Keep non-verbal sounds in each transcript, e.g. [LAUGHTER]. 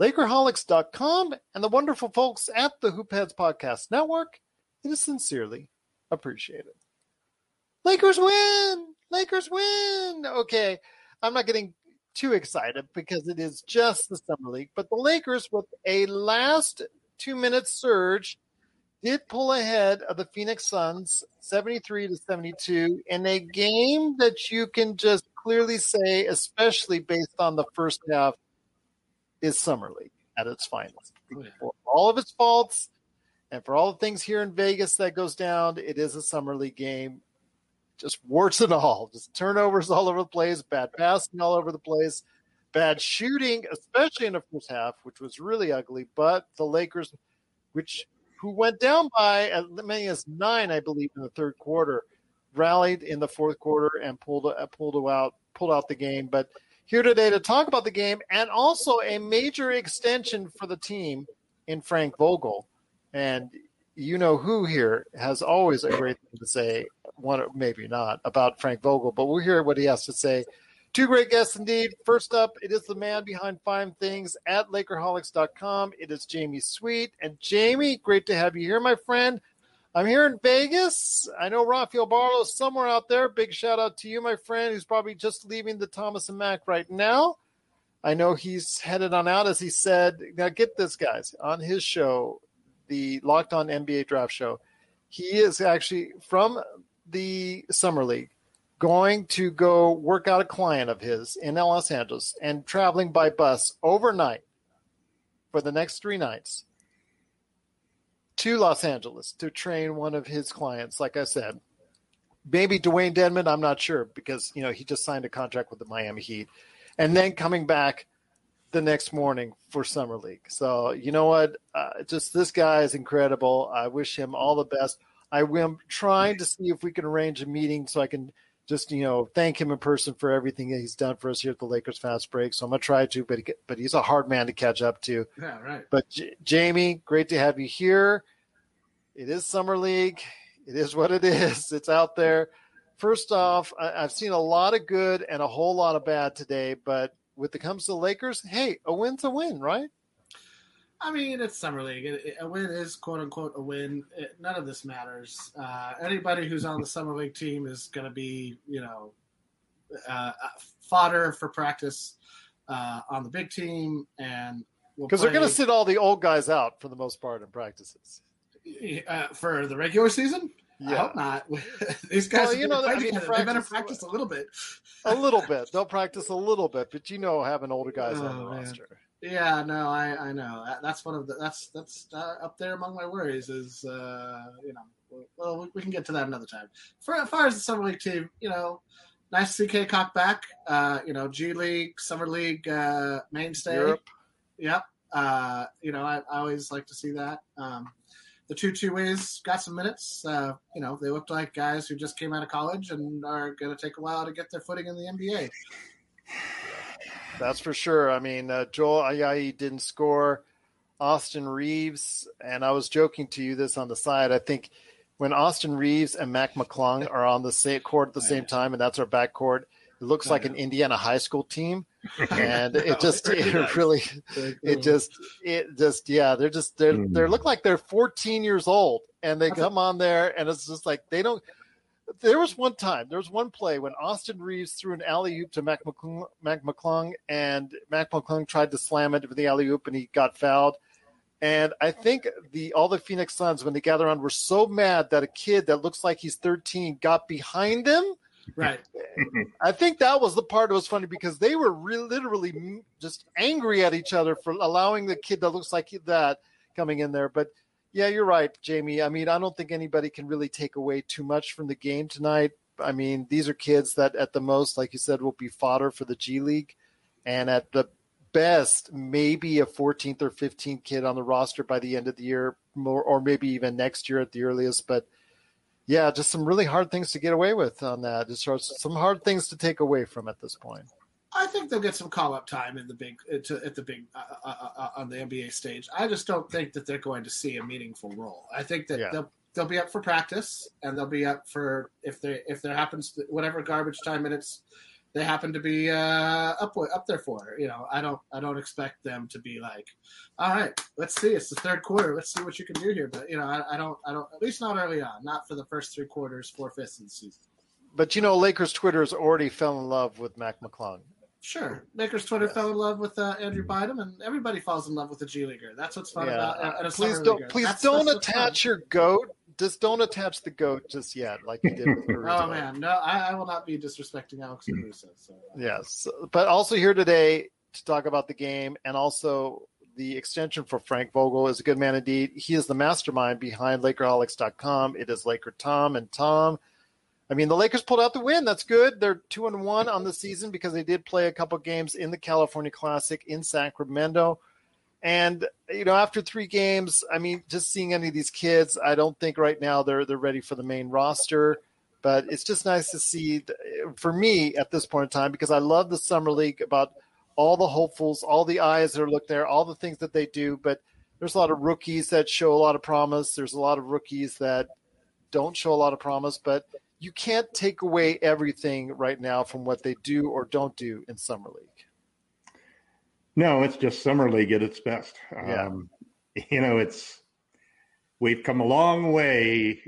Lakerholics.com, and the wonderful folks at the Hoopheads Podcast Network. It is sincerely appreciated. Lakers win! Lakers win! Okay, I'm not getting too excited because it is just the Summer League, but the Lakers, with a last two minute surge, did pull ahead of the Phoenix Suns 73 to 72 in a game that you can just clearly say, especially based on the first half, is Summer League at its finest. Oh, for all of its faults and for all the things here in Vegas that goes down, it is a Summer League game. Just warts and all, just turnovers all over the place, bad passing all over the place, bad shooting, especially in the first half, which was really ugly. But the Lakers, which who went down by as many as nine, I believe, in the third quarter, rallied in the fourth quarter and pulled uh, pulled out pulled out the game. But here today to talk about the game and also a major extension for the team in Frank Vogel. And you know who here has always a great thing to say, one maybe not, about Frank Vogel, but we'll hear what he has to say. Two great guests indeed. First up, it is the man behind Five Things at Lakerholics.com. It is Jamie Sweet. And Jamie, great to have you here, my friend. I'm here in Vegas. I know Rafael Barlow's somewhere out there. Big shout out to you, my friend, who's probably just leaving the Thomas and Mack right now. I know he's headed on out, as he said. Now, get this, guys, on his show, the Locked On NBA Draft Show, he is actually from the Summer League going to go work out a client of his in Los Angeles and traveling by bus overnight for the next three nights to Los Angeles to train one of his clients. Like I said, maybe Dewayne Dedmon. I'm not sure because you know he just signed a contract with the Miami Heat, and then coming back the next morning for summer league. So you know what? Uh, just this guy is incredible. I wish him all the best. I am trying to see if we can arrange a meeting so I can just you know thank him in person for everything that he's done for us here at the Lakers Fast Break. So I'm gonna try to, but he, but he's a hard man to catch up to. Yeah, right. But J- Jamie, great to have you here. It is summer league. It is what it is. It's out there. First off, I, I've seen a lot of good and a whole lot of bad today. But with it comes to the Lakers, hey, a win's a win, right? I mean, it's summer league. It- it- A win is quote unquote a win. It- none of this matters. Uh, anybody who's on the summer league team is going to be, you know, uh, fodder for practice uh, on the big team, and we'll Because they're going to sit all the old guys out for the most part in practices. uh, for the regular season. I Yeah. hope not. [LAUGHS] These guys, Well, you know, I mean, together. they better practice- practice a little bit. A little [LAUGHS] bit. They'll practice a little bit, but you know, having older guys on the Oh, man. roster. Yeah, no, I I know that, that's one of the that's that's uh, up there among my worries is uh, you know well we, we can get to that another time. For as far as the summer league team, you know, nice to see K Cock back. Uh, you know, G League, Summer League uh, mainstay. Europe. Yep. Uh, you know, I, I always like to see that. Um, the two two ways got some minutes. Uh, you know, they looked like guys who just came out of college and are going to take a while to get their footing in the NBA. That's for sure. I mean, uh, Joel Ayayi didn't score. Austin Reaves, and I was joking to you this on the side. I think when Austin Reaves and Mac McClung [LAUGHS] are on the same court at the same time, and that's our backcourt, it looks like an Indiana high school team, [LAUGHS] and it just it really it just it just yeah they're just they're they Mm. look like they're 14 years old, and they come on there, and it's just like they don't. There was one time, there was one play when Austin Reaves threw an alley oop to Mac McClung, Mac McClung, and Mac McClung tried to slam it with the alley oop, and he got fouled. And I think the all the Phoenix Suns, when they gathered around, were so mad that a kid that looks like he's 13 got behind him. Right. I think that was the part that was funny because they were re- literally just angry at each other for allowing the kid that looks like that coming in there. But yeah, you're right, Jamie. I mean, I don't think anybody can really take away too much from the game tonight. I mean, these are kids that at the most, like you said, will be fodder for the G League. And at the best, maybe a 14th or 15th kid on the roster by the end of the year, more, or maybe even next year at the earliest. But yeah, just some really hard things to get away with on that. Just some hard things to take away from at this point. I think they'll get some call up time in the big to, at the big uh, uh, uh, on the NBA stage. I just don't think that they're going to see a meaningful role. I think that Yeah. they'll they'll be up for practice and they'll be up for if they if there happens whatever garbage time minutes they happen to be uh, up up there for. You know, I don't I don't expect them to be like, all right, let's see, it's the third quarter, let's see what you can do here. But you know, I, I don't I don't at least not early on, not for the first three quarters, four fifths of the season. But you know, Lakers Twitter has already fell in love with Mac McClung. Sure. Lakers Twitter fell in love with uh, Andrew Bynum, and everybody falls in love with a G leaguer. That's what's fun Yeah. about uh, a Please don't leaguer. please That's- don't that's attach your goat. Just don't attach the goat just yet, like you did with. [LAUGHS] Oh man, no, I, I will not be disrespecting Alex Caruso. So uh, Yes, but also here today to talk about the game and also the extension for Frank Vogel is a good man indeed. He is the mastermind behind Lakerholics.com. It is Laker Tom and Tom. I mean, the Lakers pulled out the win. That's good. They're two and one on the season because they did play a couple games in the California Classic in Sacramento. And you know, after three games, I mean, just seeing any of these kids, I don't think right now they're they're ready for the main roster. But it's just nice to see, for me at this point in time, because I love the summer league about all the hopefuls, all the eyes that are looked there, all the things that they do. But there's a lot of rookies that show a lot of promise. There's a lot of rookies that don't show a lot of promise. But you can't take away everything right now from what they do or don't do in summer league. No, it's just summer league at its best. Yeah. Um, you know, it's we've come a long way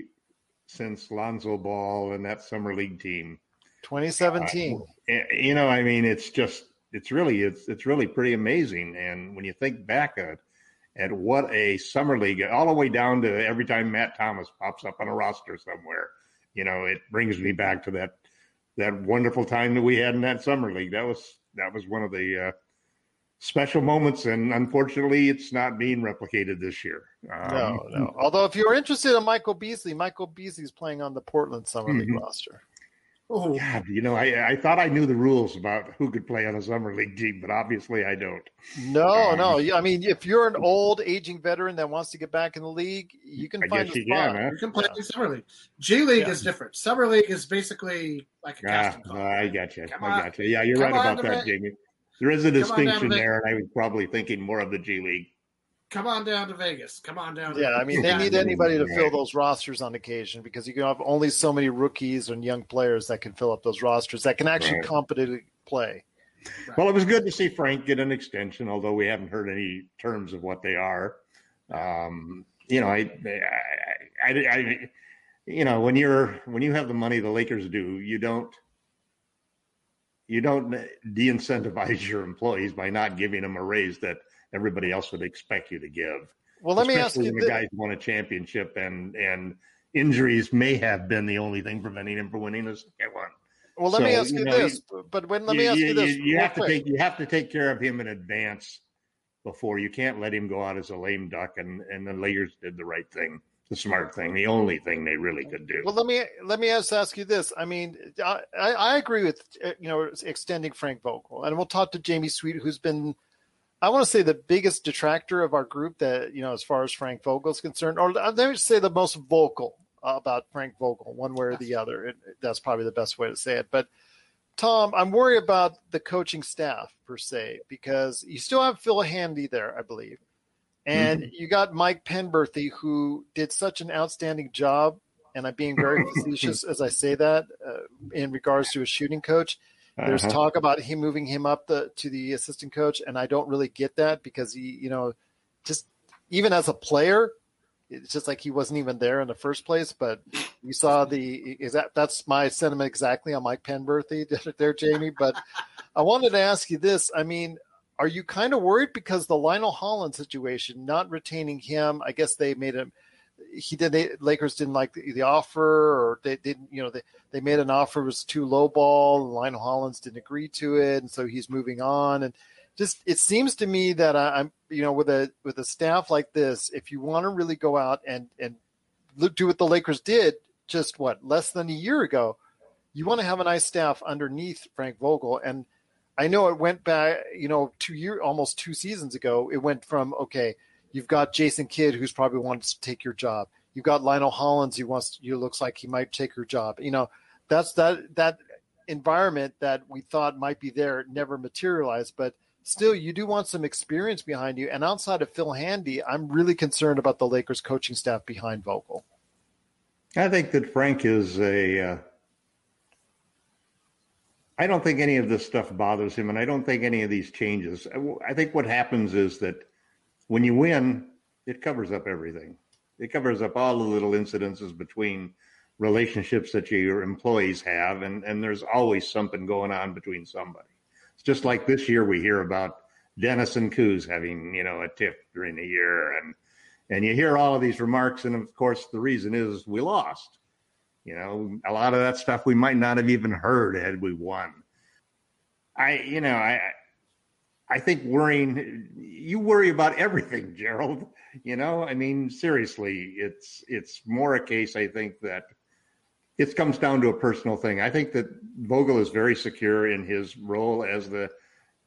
since Lonzo Ball and that summer league team. 2017. Eh, You know, I mean, it's just it's really it's it's really pretty amazing. And when you think back at at what a summer league, all the way down to every time Matt Thomas pops up on a roster somewhere, you know, it brings me back to that that wonderful time that we had in that summer league. That was that was one of the uh, special moments, and unfortunately, it's not being replicated this year. Um, No, no. Although, if you're interested in Michael Beasley, Michael Beasley's playing on the Portland Summer League Mhm. roster. Oh, God, you know, I, I thought I knew the rules about who could play on a summer league team, but obviously I don't. No, Um, no. I mean, if you're an old, aging veteran that wants to get back in the league, you can I find guess a you spot. can, huh? you can play in summer league. G League Yeah. is different. Summer league is basically like a Ah, casting call. I got you. Come I got you. Yeah, you're Come right about that, Ve- Jamie. There is a Come on down to distinction there, and I was probably thinking more of the G League. Come on down to Vegas. Come on down. To Yeah, I mean, they need anybody to fill those rosters on occasion because you can have only so many rookies and young players that can fill up those rosters that can actually Right. competitively play. Well, it was good to see Frank get an extension, although we haven't heard any terms of what they are. Um, you know, I, I, I, I, you know, when you're when you have the money the Lakers do, you don't you don't de-incentivize [LAUGHS] your employees by not giving them a raise that everybody else would expect you to give. Well, let me ask you the guys won a championship and and injuries may have been the only thing preventing him from winning second one. Well, let me ask you you know, this. But when let me ask you this. You, have to take you have to take care of him in advance before you can't let him go out as a lame duck. And and the Lakers did the right thing, the smart thing, the only thing they really could do. Well, let me let me just ask you this. I mean, I, I agree with you know extending Frank Vogel, and we'll talk to Jamie Sweet, who's been I want to say the biggest detractor of our group that, you know, as far as Frank Vogel is concerned, or let me say the most vocal about Frank Vogel, one way or the other. It, that's probably the best way to say it. But Tom, I'm worried about the coaching staff per se because you still have Phil Handy there, I believe, and mm-hmm. you got Mike Penberthy who did such an outstanding job. And I'm being very [LAUGHS] facetious as I say that uh, in regards to a shooting coach. There's uh-huh. talk about him moving him up the, to the assistant coach, and I don't really get that because he, you know, just even as a player, it's just like he wasn't even there in the first place. But you saw the is that that's my sentiment exactly on Mike Penberthy [LAUGHS] there, Jamie. But I wanted to ask you this. I mean, are you kind of worried because the Lionel Hollins situation, not retaining him? I guess they made him. He did. Lakers didn't like the, the, offer, or they didn't. You know, they they made an offer was too low ball. Lionel Hollins didn't agree to it, and so he's moving on. And just it seems to me that I, am you know with a with a staff like this, if you want to really go out and and look, do what the Lakers did just what less than a year ago, you want to have a nice staff underneath Frank Vogel. And I know it went back, you know, two year almost two seasons ago. It went from okay, you've got Jason Kidd who's probably wants to take your job. You've got Lionel Hollins who wants you looks like he might take your job. You know, that's that that environment that we thought might be there never materialized, but still you do want some experience behind you. And outside of Phil Handy, I'm really concerned about the Lakers coaching staff behind Vogel. I think that Frank is a. Uh, I don't think any of this stuff bothers him, and I don't think any of these changes. I think what happens is that when you win, it covers up everything. It covers up all the little incidences between relationships that your employees have, and, and there's always something going on between somebody. It's just like this year we hear about Dennis and Coos having, you know, a tiff during the year, and and you hear all of these remarks, and of course, the reason is we lost. You know, a lot of that stuff we might not have even heard had we won. I, you know, I, I think worrying, you worry about everything, Gerald. You know, I mean, seriously, it's it's more a case. I think that it comes down to a personal thing. I think that Vogel is very secure in his role as the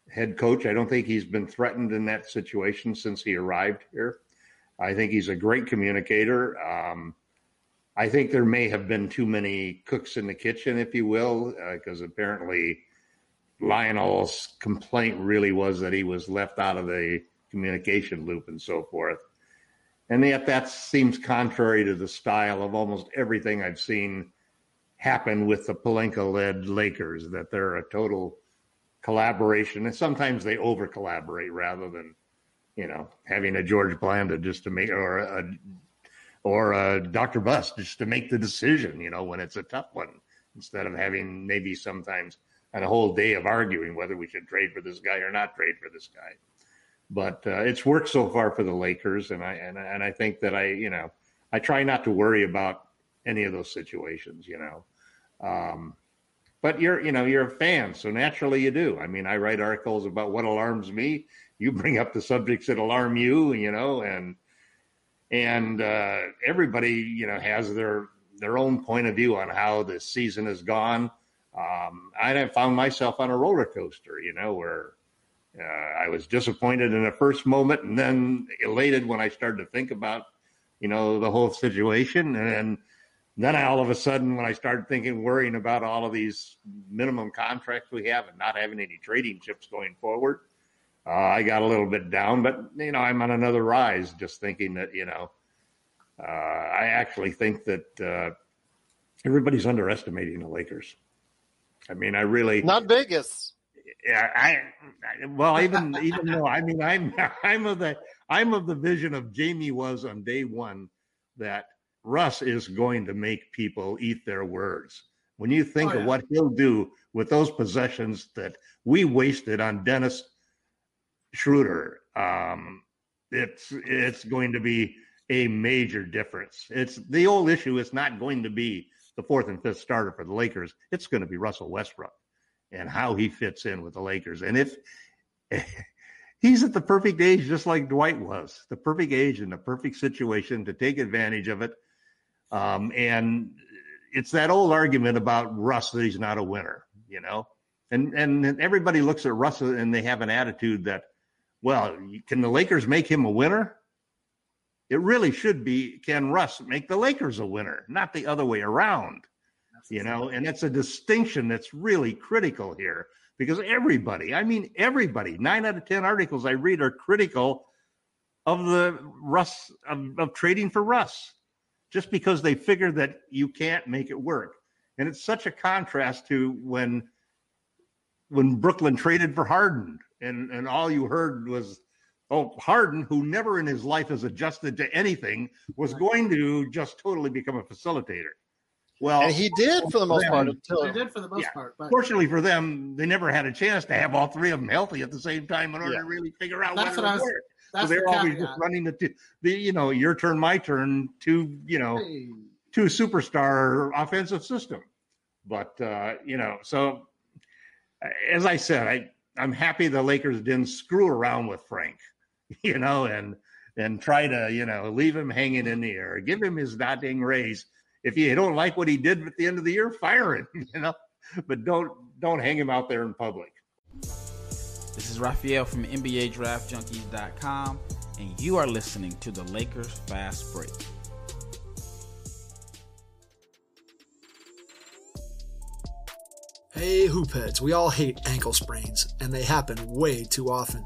head coach. I don't think he's been threatened in that situation since he arrived here. I think he's a great communicator. Um, I think there may have been too many cooks in the kitchen, if you will, because uh, apparently Lionel's complaint really was that he was left out of the communication loop and so forth. And yet that seems contrary to the style of almost everything I've seen happen with the Pelinka led Lakers, that they're a total collaboration. And sometimes they over collaborate rather than you know, having a George Blanda just to make or a or a Dr. Buss just to make the decision, you know, when it's a tough one, instead of having maybe sometimes a whole day of arguing whether we should trade for this guy or not trade for this guy. But uh, it's worked so far for the Lakers, and I and and I think that I you know I try not to worry about any of those situations, you know. Um, but you're you know you're a fan, so naturally you do. I mean, I write articles about what alarms me, you bring up the subjects that alarm you, you know, and and uh, everybody, you know, has their their own point of view on how the season has gone. Um, I found myself on a roller coaster, you know, where uh, I was disappointed in the first moment and then elated when I started to think about, you know, the whole situation. And then I, all of a sudden, when I started thinking, worrying about all of these minimum contracts we have and not having any trading chips going forward, uh, I got a little bit down, but you know, I'm on another rise. Just thinking that you know, uh, I actually think that uh, everybody's underestimating the Lakers. I mean, I really not Vegas. Yeah, I, I well, even even though I mean, I'm [LAUGHS] I'm of the I'm of the vision of Jamie was on day one that Russ is going to make people eat their words. When you think oh, yeah. of what he'll do with those possessions that we wasted on Dennis Schroeder, um, it's it's going to be a major difference. It's the old issue is not going to be the fourth and fifth starter for the Lakers. It's going to be Russell Westbrook and how he fits in with the Lakers. And if [LAUGHS] he's at the perfect age, just like Dwight was, the perfect age and the perfect situation to take advantage of it. Um, and it's that old argument about Russ that he's not a winner, you know. And and everybody looks at Russ and they have an attitude that Well, can the Lakers make him a winner? It really should be can Russ make the Lakers a winner, not the other way around. You know, and it's a distinction that's really critical here because everybody, I mean, everybody, nine out of 10 articles I read are critical of the Russ, of, of trading for Russ, just because they figure that you can't make it work. And it's such a contrast to when when Brooklyn traded for Harden and and all you heard was oh Harden who never in his life has adjusted to anything was going to just totally become a facilitator. Well, and he did for the most them, part until he did for the most yeah. part. But fortunately for them, they never had a chance to have all three of them healthy at the same time in order Yeah. to really figure out That's what, what I it was- would work. So they're the always just running the, two, the you know your turn, my turn, two you know Hey, two superstar offensive system. But uh, you know, so as I said, I I'm happy the Lakers didn't screw around with Frank, [LAUGHS] you know, and and try to you know leave him hanging in the air, give him his nodding raise. If you don't like what he did at the end of the year, fire him, [LAUGHS] you know, but don't don't hang him out there in public. This is Raphael from NBADraftJunkies.com, and you are listening to the Lakers Fast Break. Hey, hoopheads, we all hate ankle sprains, and they happen way too often.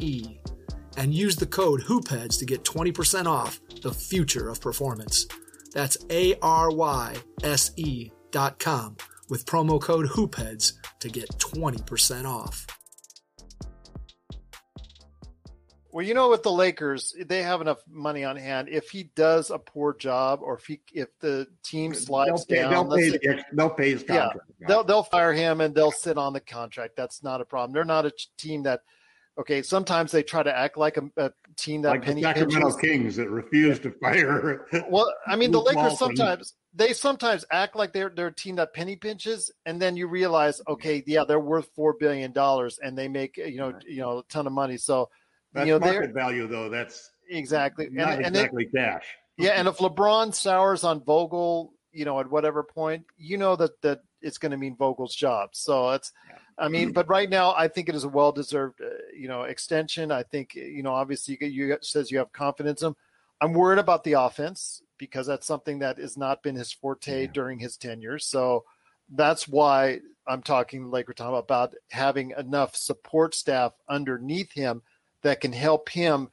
E, and use the code HOOPHEADS to get 20% off the future of performance. That's A R Y S E dot com with promo code HOOPHEADS to get 20% off. Well, you know, with the Lakers, they have enough money on hand. If he does a poor job, or if he if the team slides they'll pay, down, they'll, pay, say- the ex- they'll pay his Yeah, they'll they'll fire him and they'll sit on the contract. That's not a problem. They're not a team that. Okay, sometimes they try to act like a, a team that like the penny Sacramento pinches. Kings that refused to fire. [LAUGHS] Well, I mean, the Lakers sometimes they sometimes act like they're they're a team that penny pinches, and then you realize, okay, yeah, they're worth four billion dollars, and they make you know you know a ton of money. So That's you know market value, though. That's exactly, and, not and exactly cash. yeah, and if LeBron sours on Vogel, you know, at whatever point, you know that that it's going to mean Vogel's job. So it's, I mean, but right now, I think it is a well-deserved, uh, you know, extension. I think, you know, obviously you, you says you have confidence in him. I'm worried about the offense because that's something that has not been his forte during his tenure. So that's why I'm talking Laker Tom about having enough support staff underneath him that can help him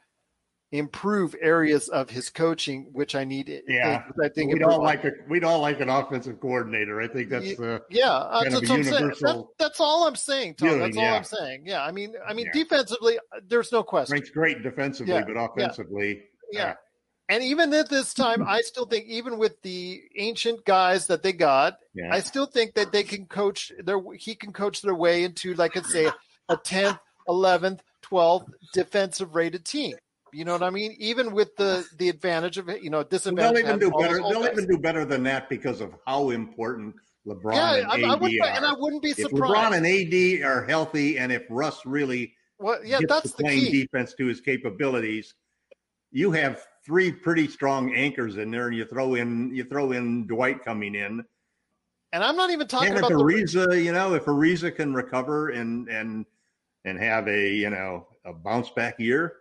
improve areas of his coaching, which I need. Yeah. I think we don't like a we'd all like an offensive coordinator. I think that's the Yeah, uh, that's, what That- that's all I'm saying, Tom. feeling, that's all yeah. I'm saying. Yeah, I mean, I mean, Yeah. defensively, uh, there's no question. Great defensively, Yeah, but offensively, Yeah. uh, And even at this time, I still think, even with the ancient guys that they got. I still think that they can coach their. He can coach their way into, like, let's say, a tenth, eleventh, twelfth defensive rated team. You know what I mean? Even with the the advantage of it, you know disadvantage. they'll even do better. They'll offense. even do better than that because of how important LeBron Yeah, and I, AD I wouldn't, are. and I wouldn't be surprised. if. LeBron and AD are healthy, and if Russ really well, yeah, that's the playing key. defense to his capabilities, you have three pretty strong anchors in there, and you throw in you throw in Dwight coming in. And I'm not even talking And if about the Ariza, you know, if Ariza can recover and and and have a you know a bounce back year,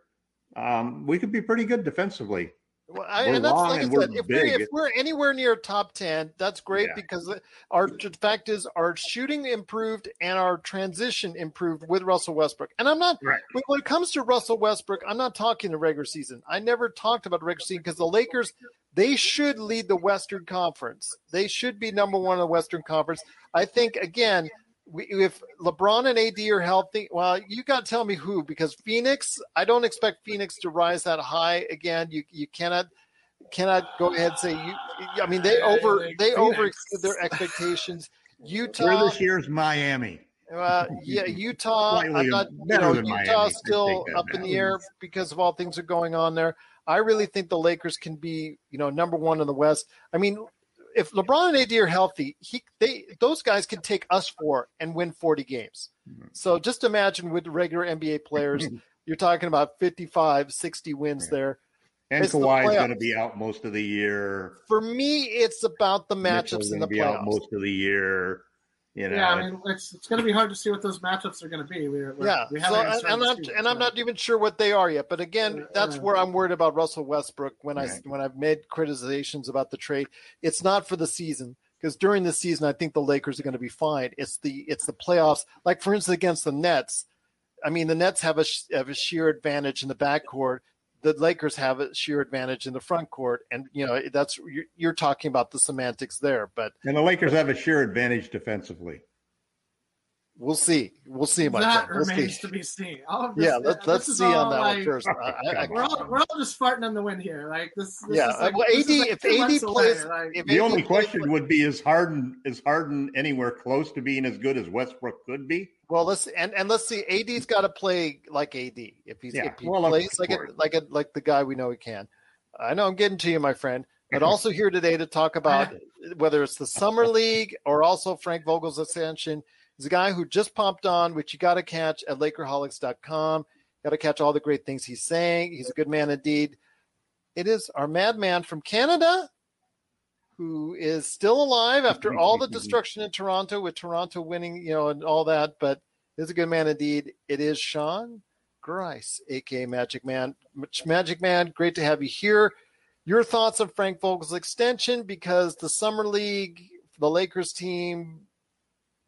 um, we could be pretty good defensively. Well, I, We're and that's long like and we're said, if we're, if we're anywhere near top ten, that's great Yeah. because our the fact is our shooting improved and our transition improved with Russell Westbrook. And I'm not Right. when, when it comes to Russell Westbrook, I'm not talking the regular season. I never talked about regular season because the Lakers they should lead the Western Conference. They should be number one in the Western Conference. I think again. We, if LeBron and AD are healthy, well, you got to tell me who because Phoenix. I don't expect Phoenix to rise that high again. You you cannot cannot go ahead and say you. I mean, they over they over exceeded their expectations. Where Utah, this year's Miami. Uh, yeah, [LAUGHS] Utah. Slightly I'm not. You know, than Miami. Still up in back. the air because of all things that are going on there. I really think the Lakers can be, you know, number one in the West. I mean, if LeBron and AD are healthy, he they those guys can take us four and win 40 games. Mm-hmm. So just imagine with regular NBA players, [LAUGHS] you're talking about 55, 60 wins Yeah. there. And It's Kawhi's going to be out most of the year. For me, it's about the matchups in the be out playoffs. most of the year. You know, yeah, I mean, it's it's going to be hard to see what those matchups are going to be. We're, we're, Yeah, we so, haven't and, started and the I'm season, and I'm not even sure what they are yet. But again, that's uh, where I'm worried about Russell Westbrook when I when I've made criticizations about the trade. It's not for the season because during the season I think the Lakers are going to be fine. It's the it's the playoffs. Like for instance against the Nets, I mean the Nets have a have a sheer advantage in the backcourt. The Lakers have a sheer advantage in the front court, and you know that's you're, you're talking about the semantics there. But and the Lakers have a sheer advantage defensively. We'll see. We'll see, my that friend. We'll remains see. to be seen. All of this, Yeah, let, let's this is see on all that like, one first. I, I, I, We're all, we're all just farting on the wind here. Like this. this Yeah, is like, well, this AD is like if AD months away, plays- like- if The AD only plays question would be: Is Harden is Harden anywhere close to being as good as Westbrook could be? Well, let's and, and let's see. AD's got to play like AD if he's Yeah, if he well, plays like a, like a like the guy we know he can. I know I'm getting to you, my friend, but [LAUGHS] also here today to talk about [LAUGHS] whether it's the summer league or also Frank Vogel's ascension. He's a guy who just popped on, which you got to catch at Lakerholics.com. Got to catch all the great things he's saying. He's a good man indeed. It is our madman from Canada who is still alive after all the destruction in Toronto, with Toronto winning, you know, and all that. But is a good man indeed. It is Sean Grice, aka Magic Man. Magic Man, great to have you here. Your thoughts on Frank Vogel's extension because the summer league, the Lakers team,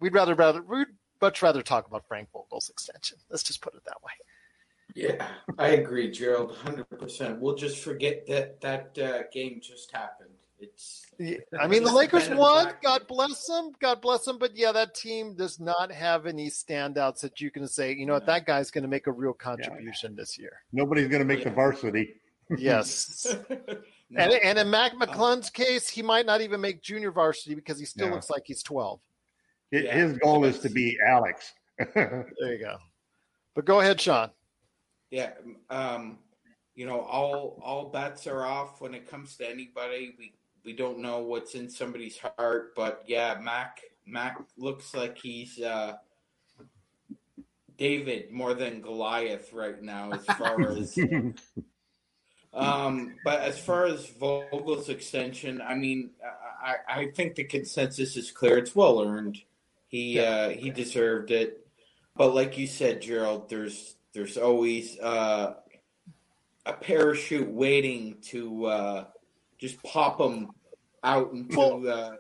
we'd rather rather we'd much rather talk about Frank Vogel's extension. Let's just put it that way. Yeah, I agree, Gerald, hundred percent. We'll just forget that that uh, game just happened. It's Yeah, I mean, the Lakers won. Black- God bless them. God bless them. But yeah, that team does not have any standouts that you can say, you know what, that guy's going to make a real contribution this year. Nobody's going to make the varsity. Yes. [LAUGHS] No. And, and in Mac McClung's case, he might not even make junior varsity because he still Yeah. looks like he's 12. His Yeah. his goal is to be Alex. [LAUGHS] There you go. But go ahead, Sean. Yeah, um, you know, all all bets are off when it comes to anybody. We we don't know what's in somebody's heart, but yeah, Mac Mac looks like he's uh, David more than Goliath right now, as far [LAUGHS] as. Um, but as far as Vogel's extension, I mean, I, I think the consensus is clear. It's well earned. He uh, he deserved it. But like you said, Gerald, there's there's always uh, a parachute waiting to uh, just pop him out into. Well- uh,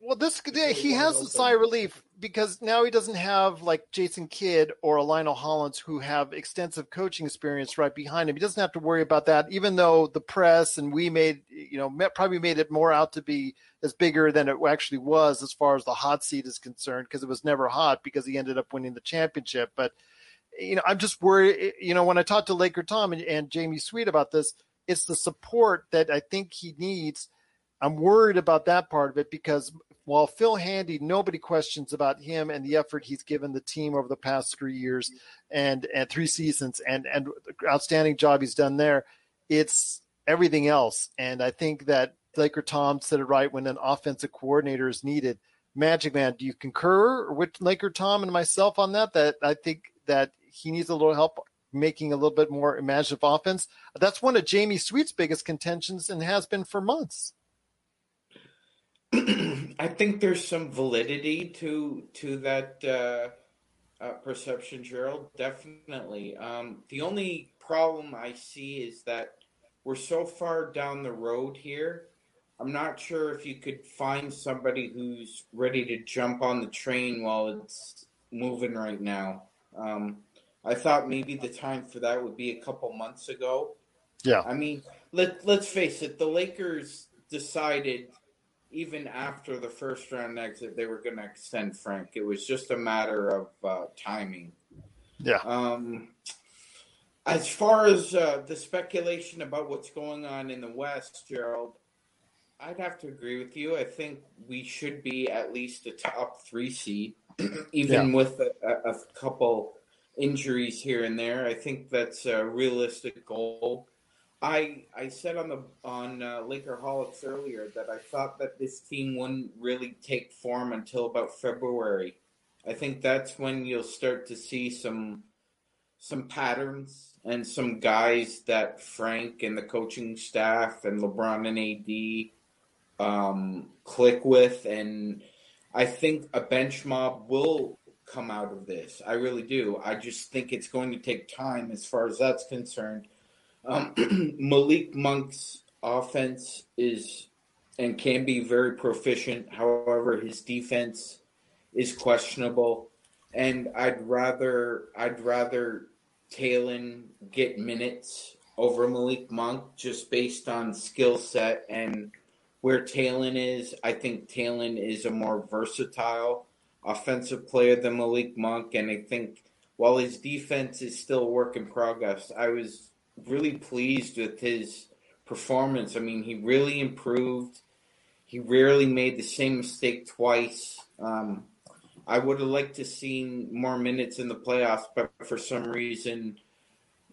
Well, this Really he has a sigh of relief because now he doesn't have like Jason Kidd or Lionel Hollins who have extensive coaching experience right behind him. He doesn't have to worry about that, even though the press and we made you know probably made it more out to be as bigger than it actually was as far as the hot seat is concerned because it was never hot because he ended up winning the championship. But you know, I'm just worried. Eh, you know, when I talked to Laker Tom and, and Jamie Sweet about this, it's the support that I think he needs. I'm worried about that part of it because while Phil Handy, nobody questions about him and the effort he's given the team over the past three years and and three seasons and and outstanding job he's done there. It's everything else, and I think that Laker Tom said it right when an offensive coordinator is needed. Magic Man, do you concur with Laker Tom and myself on that? That I think that he needs a little help making a little bit more imaginative offense. That's one of Jamie Sweet's biggest contentions and has been for months. [CLEARS THROAT] I think there's some validity to to that uh, uh, perception, Gerald. Definitely. Um, the only problem I see is that we're so far down the road here. I'm not sure if you could find somebody who's ready to jump on the train while it's moving right now. Um, I thought maybe the time for that would be a couple months ago. Yeah. I mean, let let's face it. The Lakers decided even after the first round exit, they were going to extend Frank. It was just a matter of uh, timing. Yeah. Um, as far as uh, the speculation about what's going on in the West, Gerald, I'd have to agree with you. I think we should be at least a top three seed. [CLEARS THROAT] even yeah. with a, a, couple injuries here and there. I think that's a realistic goal. I I said on the on uh, Lakerholics earlier that I thought that this team wouldn't really take form until about February. I think that's when you'll start to see some some patterns and some guys that Frank and the coaching staff and LeBron and AD um, click with, and I think a bench mob will come out of this. I really do. I just think it's going to take time as far as that's concerned. Um, [CLEARS THROAT] Malik Monk's offense is and can be very proficient. However, his defense is questionable, and I'd rather I'd rather Talen get minutes over Malik Monk just based on skill set and where Talen is. I think Talen is a more versatile offensive player than Malik Monk, and I think while his defense is still work in progress, I was really pleased with his performance. I mean, he really improved. He rarely made the same mistake twice. Um, I would have liked to seen more minutes in the playoffs, but for some reason,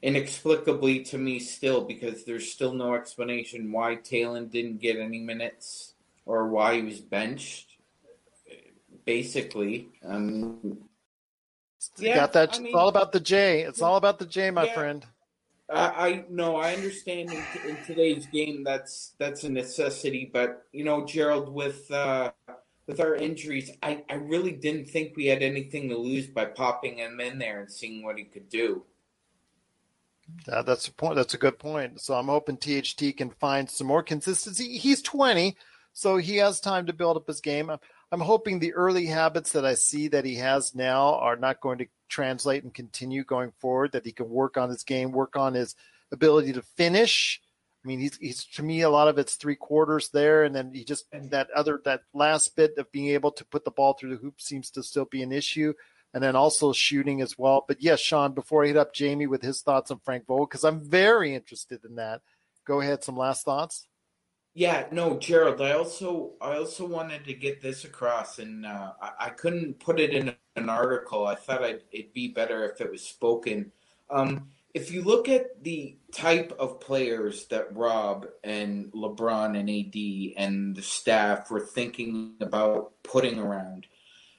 inexplicably to me still, because there's still no explanation why Talen didn't get any minutes or why he was benched. Basically, um, yeah, got that. I mean, it's all about the J. It's all about the J, my yeah, friend. I, I no, I understand in, in, today's game that's that's a necessity, but you know, Gerald, with uh, with our injuries, I, I really didn't think we had anything to lose by popping him in there and seeing what he could do. Yeah, that's a point. That's a good point. So I'm hoping THT can find some more consistency. He's 20, so he has time to build up his game. I'm, I'm hoping the early habits that I see that he has now are not going to translate and continue going forward. That he can work on his game, work on his ability to finish, I mean, he's he's to me a lot of it's three quarters there, and then he just that other that last bit of being able to put the ball through the hoop seems to still be an issue, and then also shooting as well. But yes, Sean, before I hit up Jamie with his thoughts on Frank Vogel, because I'm very interested in that. Go ahead, some last thoughts. Yeah, no, Gerald. I also I also wanted to get this across, and uh, I, I, couldn't put it in an article. I thought I'd, it'd be better if it was spoken. Um, if you look at the type of players that Rob and LeBron and AD and the staff were thinking about putting around,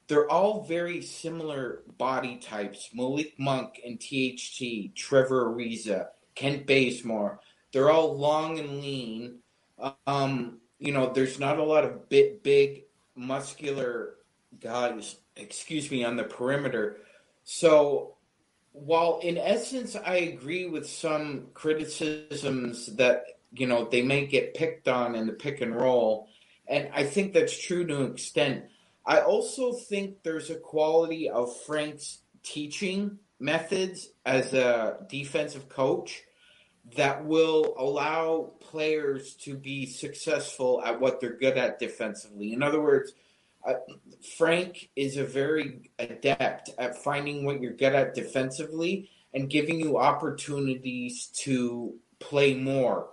they're all very similar body types. Malik Monk and THT, Trevor Ariza, Kent Bazemore. They're all long and lean. Um, you know, there's not a lot of bit big, muscular guys, excuse me, on the perimeter. So while in essence I agree with some criticisms that you know they may get picked on in the pick and roll, and I think that's true to an extent. I also think there's a quality of Frank's teaching methods as a defensive coach that will allow players to be successful at what they're good at defensively. In other words, uh, Frank is a very adept at finding what you're good at defensively and giving you opportunities to play more.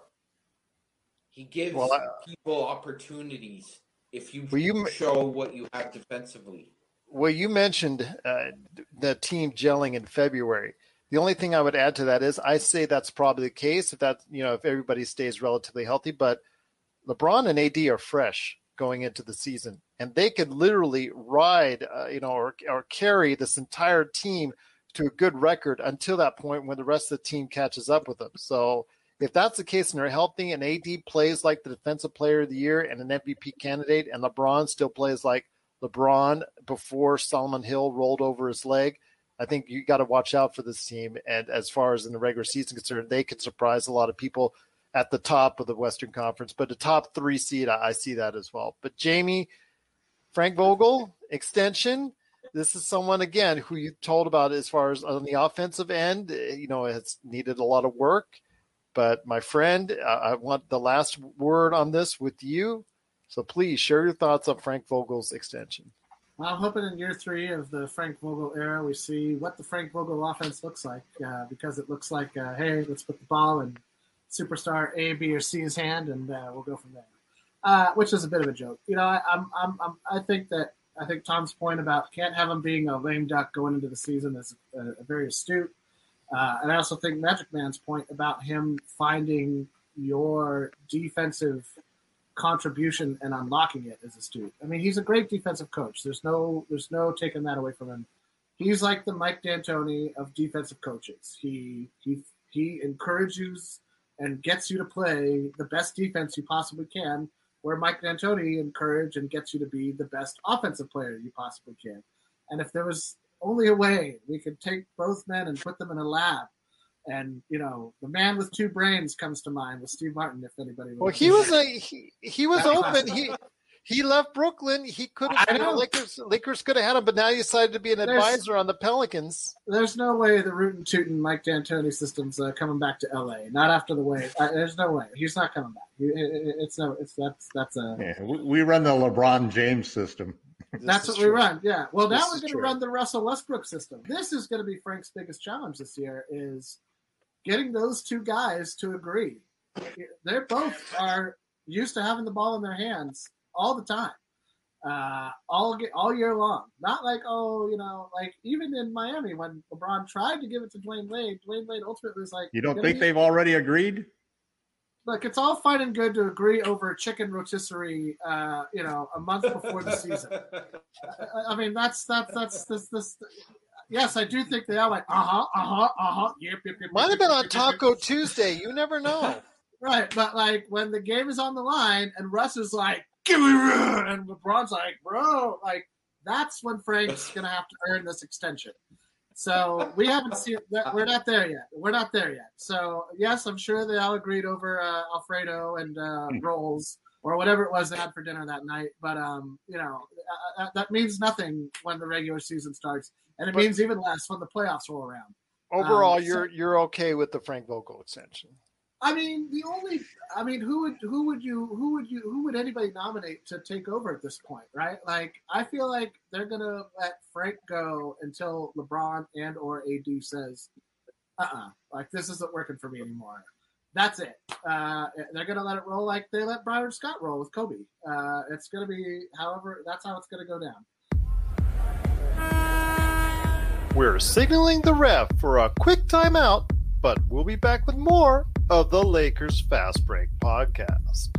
He gives well, I, people opportunities if you, you show what you have defensively. Well, you mentioned uh, the team gelling in February. The only thing I would add to that is I say that's probably the case if that you know if everybody stays relatively healthy. But LeBron and AD are fresh going into the season, and they could literally ride, uh, you know, or, or carry this entire team to a good record until that point when the rest of the team catches up with them. So if that's the case and they're healthy and AD plays like the defensive player of the year and an MVP candidate, and LeBron still plays like LeBron before Solomon Hill rolled over his leg, I think you got to watch out for this team. And as far as in the regular season concerned, they could surprise a lot of people at the top of the Western Conference, but the top three seed, I, I see that as well. But Jamie, Frank Vogel, extension. This is someone again who you told about as far as on the offensive end. You know, has needed a lot of work. But my friend, I want the last word on this with you. So please share your thoughts on Frank Vogel's extension. Well, I'm hoping in year three of the Frank Vogel era, we see what the Frank Vogel offense looks like uh, because it looks like, uh, hey, let's put the ball in superstar A, B, or C's hand, and uh, we'll go from there. Uh, which is a bit of a joke. You know, I, I'm, I'm, I'm, i think that I think Tom's point about can't have him being a lame duck going into the season is a very astute. Uh, and I also think Magic Man's point about him finding your defensive contribution and unlocking it is astute. I mean, he's a great defensive coach. There's no there's no taking that away from him. He's like the Mike D'Antoni of defensive coaches. He he he encourages and gets you to play the best defense you possibly can, where Mike D'Antoni encourages and gets you to be the best offensive player you possibly can. And if there was only a way we could take both men and put them in a lab and you know the man with two brains comes to mind with Steve Martin. If anybody, well, he was a he, he was open. He he left Brooklyn. He could have. You know, Lakers Lakers could have had him, but now he decided to be an there's, advisor on the Pelicans. There's no way the root and tootin' Mike D'Antoni system's uh, coming back to L.A. Not after the way. Uh, there's no way he's not coming back. It, it, it's no. It's that's that's a. Yeah, we run the LeBron James system. That's what true. we run. Yeah. Well, now this we're going to run the Russell Westbrook system. This is going to be Frank's biggest challenge this year. Is getting those two guys to agree. They're both are used to having the ball in their hands all the time, uh, all all year long. Not like oh, you know, like even in Miami when LeBron tried to give it to Dwyane Wade, Dwyane Wade ultimately was like, "You don't think they've already agreed?" Look, it's all fine and good to agree over chicken rotisserie, uh, you know, a month before the season. [LAUGHS] I, I mean, that's that's that's this this yes, I do think they are like, uh huh, uh huh, uh huh. Yep, yep, yep. Might have been on Taco Tuesday. You never know. [LAUGHS] right, but like when the game is on the line and Russ is like, give me run, and LeBron's like, bro, like that's when Frank's [LAUGHS] gonna have to earn this extension. So we haven't seen that. We're not there yet. We're not there yet. So yes, I'm sure they all agreed over uh, Alfredo and uh, hmm. rolls or whatever it was they had for dinner that night. But um, you know, uh, uh that means nothing when the regular season starts and it but, means even less when the playoffs roll around. Overall, um, you're you're okay with the Frank Vogel extension. I mean, the only, I mean, who would who would you who would you who would anybody nominate to take over at this point, right? Like, I feel like they're gonna let Frank go until LeBron and or AD says, uh, uh-uh, uh like this isn't working for me anymore. That's it. Uh, they're gonna let it roll like they let Byron Scott roll with Kobe. Uh, it's gonna be, however, that's how it's gonna go down. We're signaling the ref for a quick timeout, but we'll be back with more of the Lakers Fast Break podcast.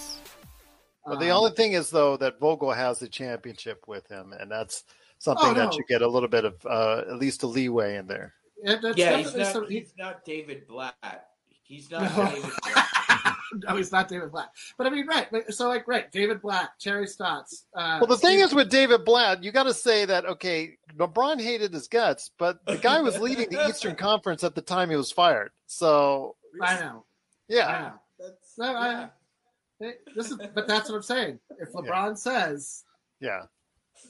But the um, only thing is, though, that Vogel has the championship with him, and that's something oh, no. that you get a little bit of uh, at least a leeway in there. yeah, he's not, he's not David Blatt. He's not no. David [LAUGHS] Blatt. no, he's not David Blatt. But I mean, right. So, like, right, David Blatt, Terry Stotts. Uh, well, the Steve- thing is with David Blatt, you got to say that, okay, LeBron hated his guts, but the guy was leading the Eastern Conference at the time he was fired. So. I know. Yeah. I know. That's, no, yeah. I, this is, but that's what I'm saying. If LeBron yeah. says. Yeah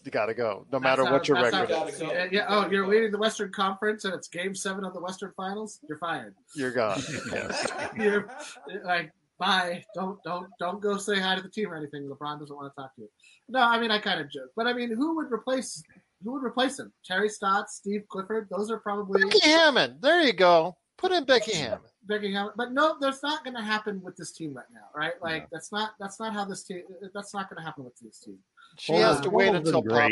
you got to go, no matter what your record is. Yeah, oh, you're leading the Western Conference, and it's Game Seven of the Western Finals. You're fired. You're gone. [LAUGHS] [LAUGHS] you're like, bye. Don't don't don't go say hi to the team or anything. LeBron doesn't want to talk to you. No, I mean I kind of joke, but I mean, who would replace who would replace him? Terry Stotts, Steve Clifford. Those are probably Becky Hammon. There you go. Put in Becky Hammon. Becky Hammon. But no, that's not going to happen with this team right now, right? Like that's not that's not how this team. That's not going to happen with this team. She well, has to wait until Pop.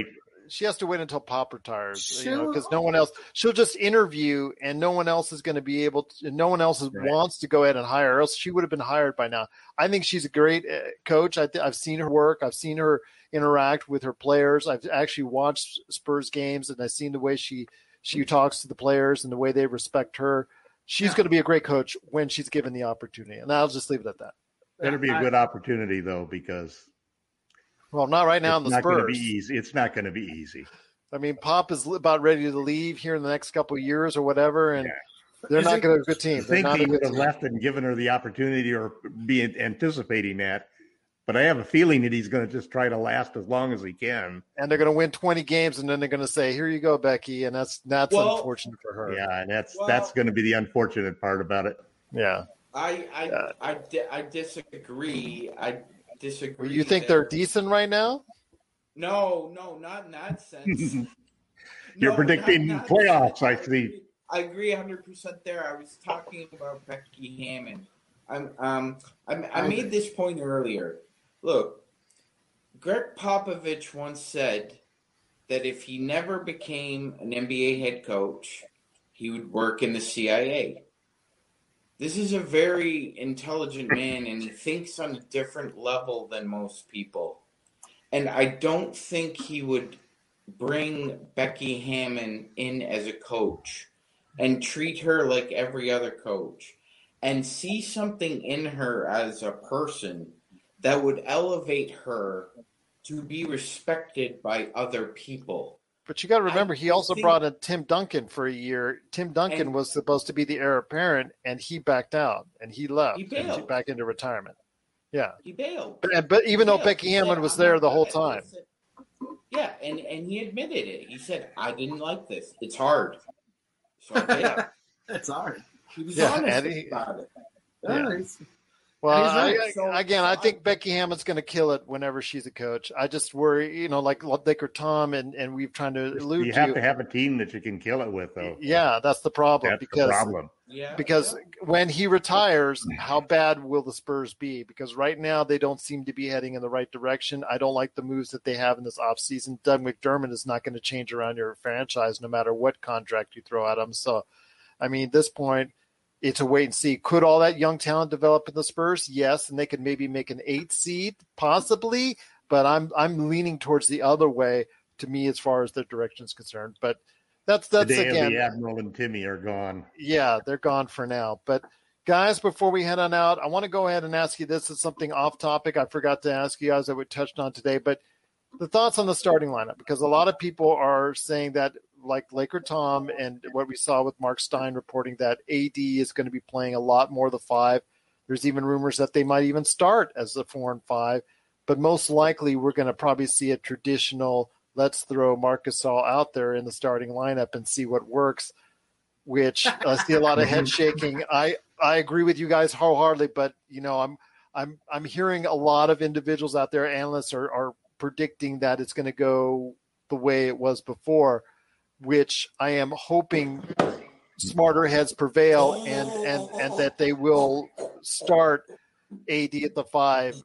She has to wait until Pop retires, you know, because no one else. She'll just interview, and no one else is going to be able to. No one else right. wants to go ahead and hire, her, else she would have been hired by now. I think she's a great uh, coach. I th- I've seen her work. I've seen her interact with her players. I've actually watched Spurs games, and I've seen the way she she talks to the players and the way they respect her. She's yeah. going to be a great coach when she's given the opportunity, and I'll just leave it at that. Better be a good opportunity though, because well, not right now it's in the not Spurs. Be easy. It's not going to be easy. I mean, Pop is about ready to leave here in the next couple years or whatever, and yeah. they're is not going to be a good team. I think he would have left and given her the opportunity or be anticipating that. But I have a feeling that he's going to just try to last as long as he can. And they're going to win 20 games, and then they're going to say, "Here you go, Becky," and that's that's Well- unfortunate for her. Yeah, and that's Well- that's going to be the unfortunate part about it. Yeah. I I Yeah. I, di- I disagree. I disagree. Well, you think they're decent right now? No, no, not in that sense. [LAUGHS] You're No, predicting not- not- playoffs, I agree- see. I agree 100 percent there. I was talking about Becky Hammon. I'm um I, I made this point earlier. Look, Gregg Popovich once said that if he never became an NBA head coach, he would work in the CIA. This is a very intelligent man and he thinks on a different level than most people. And I don't think he would bring Becky Hammon in as a coach and treat her like every other coach and see something in her as a person that would elevate her to be respected by other people. But you got to remember, he also think- brought in Tim Duncan for a year. Tim Duncan And- was supposed to be the heir apparent, and he backed out and he left He and bailed. back into retirement. Yeah, He bailed. but, but even though Yeah, Becky he said, Hammon was there not the whole time, this." Yeah, and, and he admitted it. He said, I didn't like this. It's hard. So I. [LAUGHS] It's hard. He was Yeah, honest he- about it. Yeah. Yeah, he's- well, I, right. I- again, I think Becky Hammon's going to kill it whenever she's a coach. I just worry, you know, like Laker Tom, and and we've trying to allude You to. have to have a team that you can kill it with, though. yeah, that's the problem That's because the problem. Yeah. because when he retires, how bad will the Spurs be? Because right now they don't seem to be heading in the right direction. I don't like the moves that they have in this offseason. Doug McDermott is not going to change around your franchise no matter what contract you throw at him. So, I mean, at this point, it's a wait and see. Could all that young talent develop in the Spurs? Yes, and they could maybe make an eight seed, possibly. But I'm I'm leaning towards the other way to me as far as their direction is concerned. But that's that's day again the Admiral and Timmy are gone. yeah, they're gone for now. But guys, before we head on out, I want to go ahead and ask you this is something off topic. I forgot to ask you guys that we touched on today, but the thoughts on the starting lineup because a lot of people are saying that like Laker Tom and what we saw with Mark Stein reporting that AD is going to be playing a lot more of the five. There's even rumors that they might even start as the four and five, but most likely we're going to probably see a traditional let's throw Marc Gasol out there in the starting lineup and see what works which I see a lot of head [LAUGHS] mm-hmm. shaking. I I agree with you guys wholeheartedly, but you know I'm I'm I'm hearing a lot of individuals out there, analysts are are predicting that it's going to go the way it was before, which I am hoping smarter heads prevail and and and that they will start AD at the five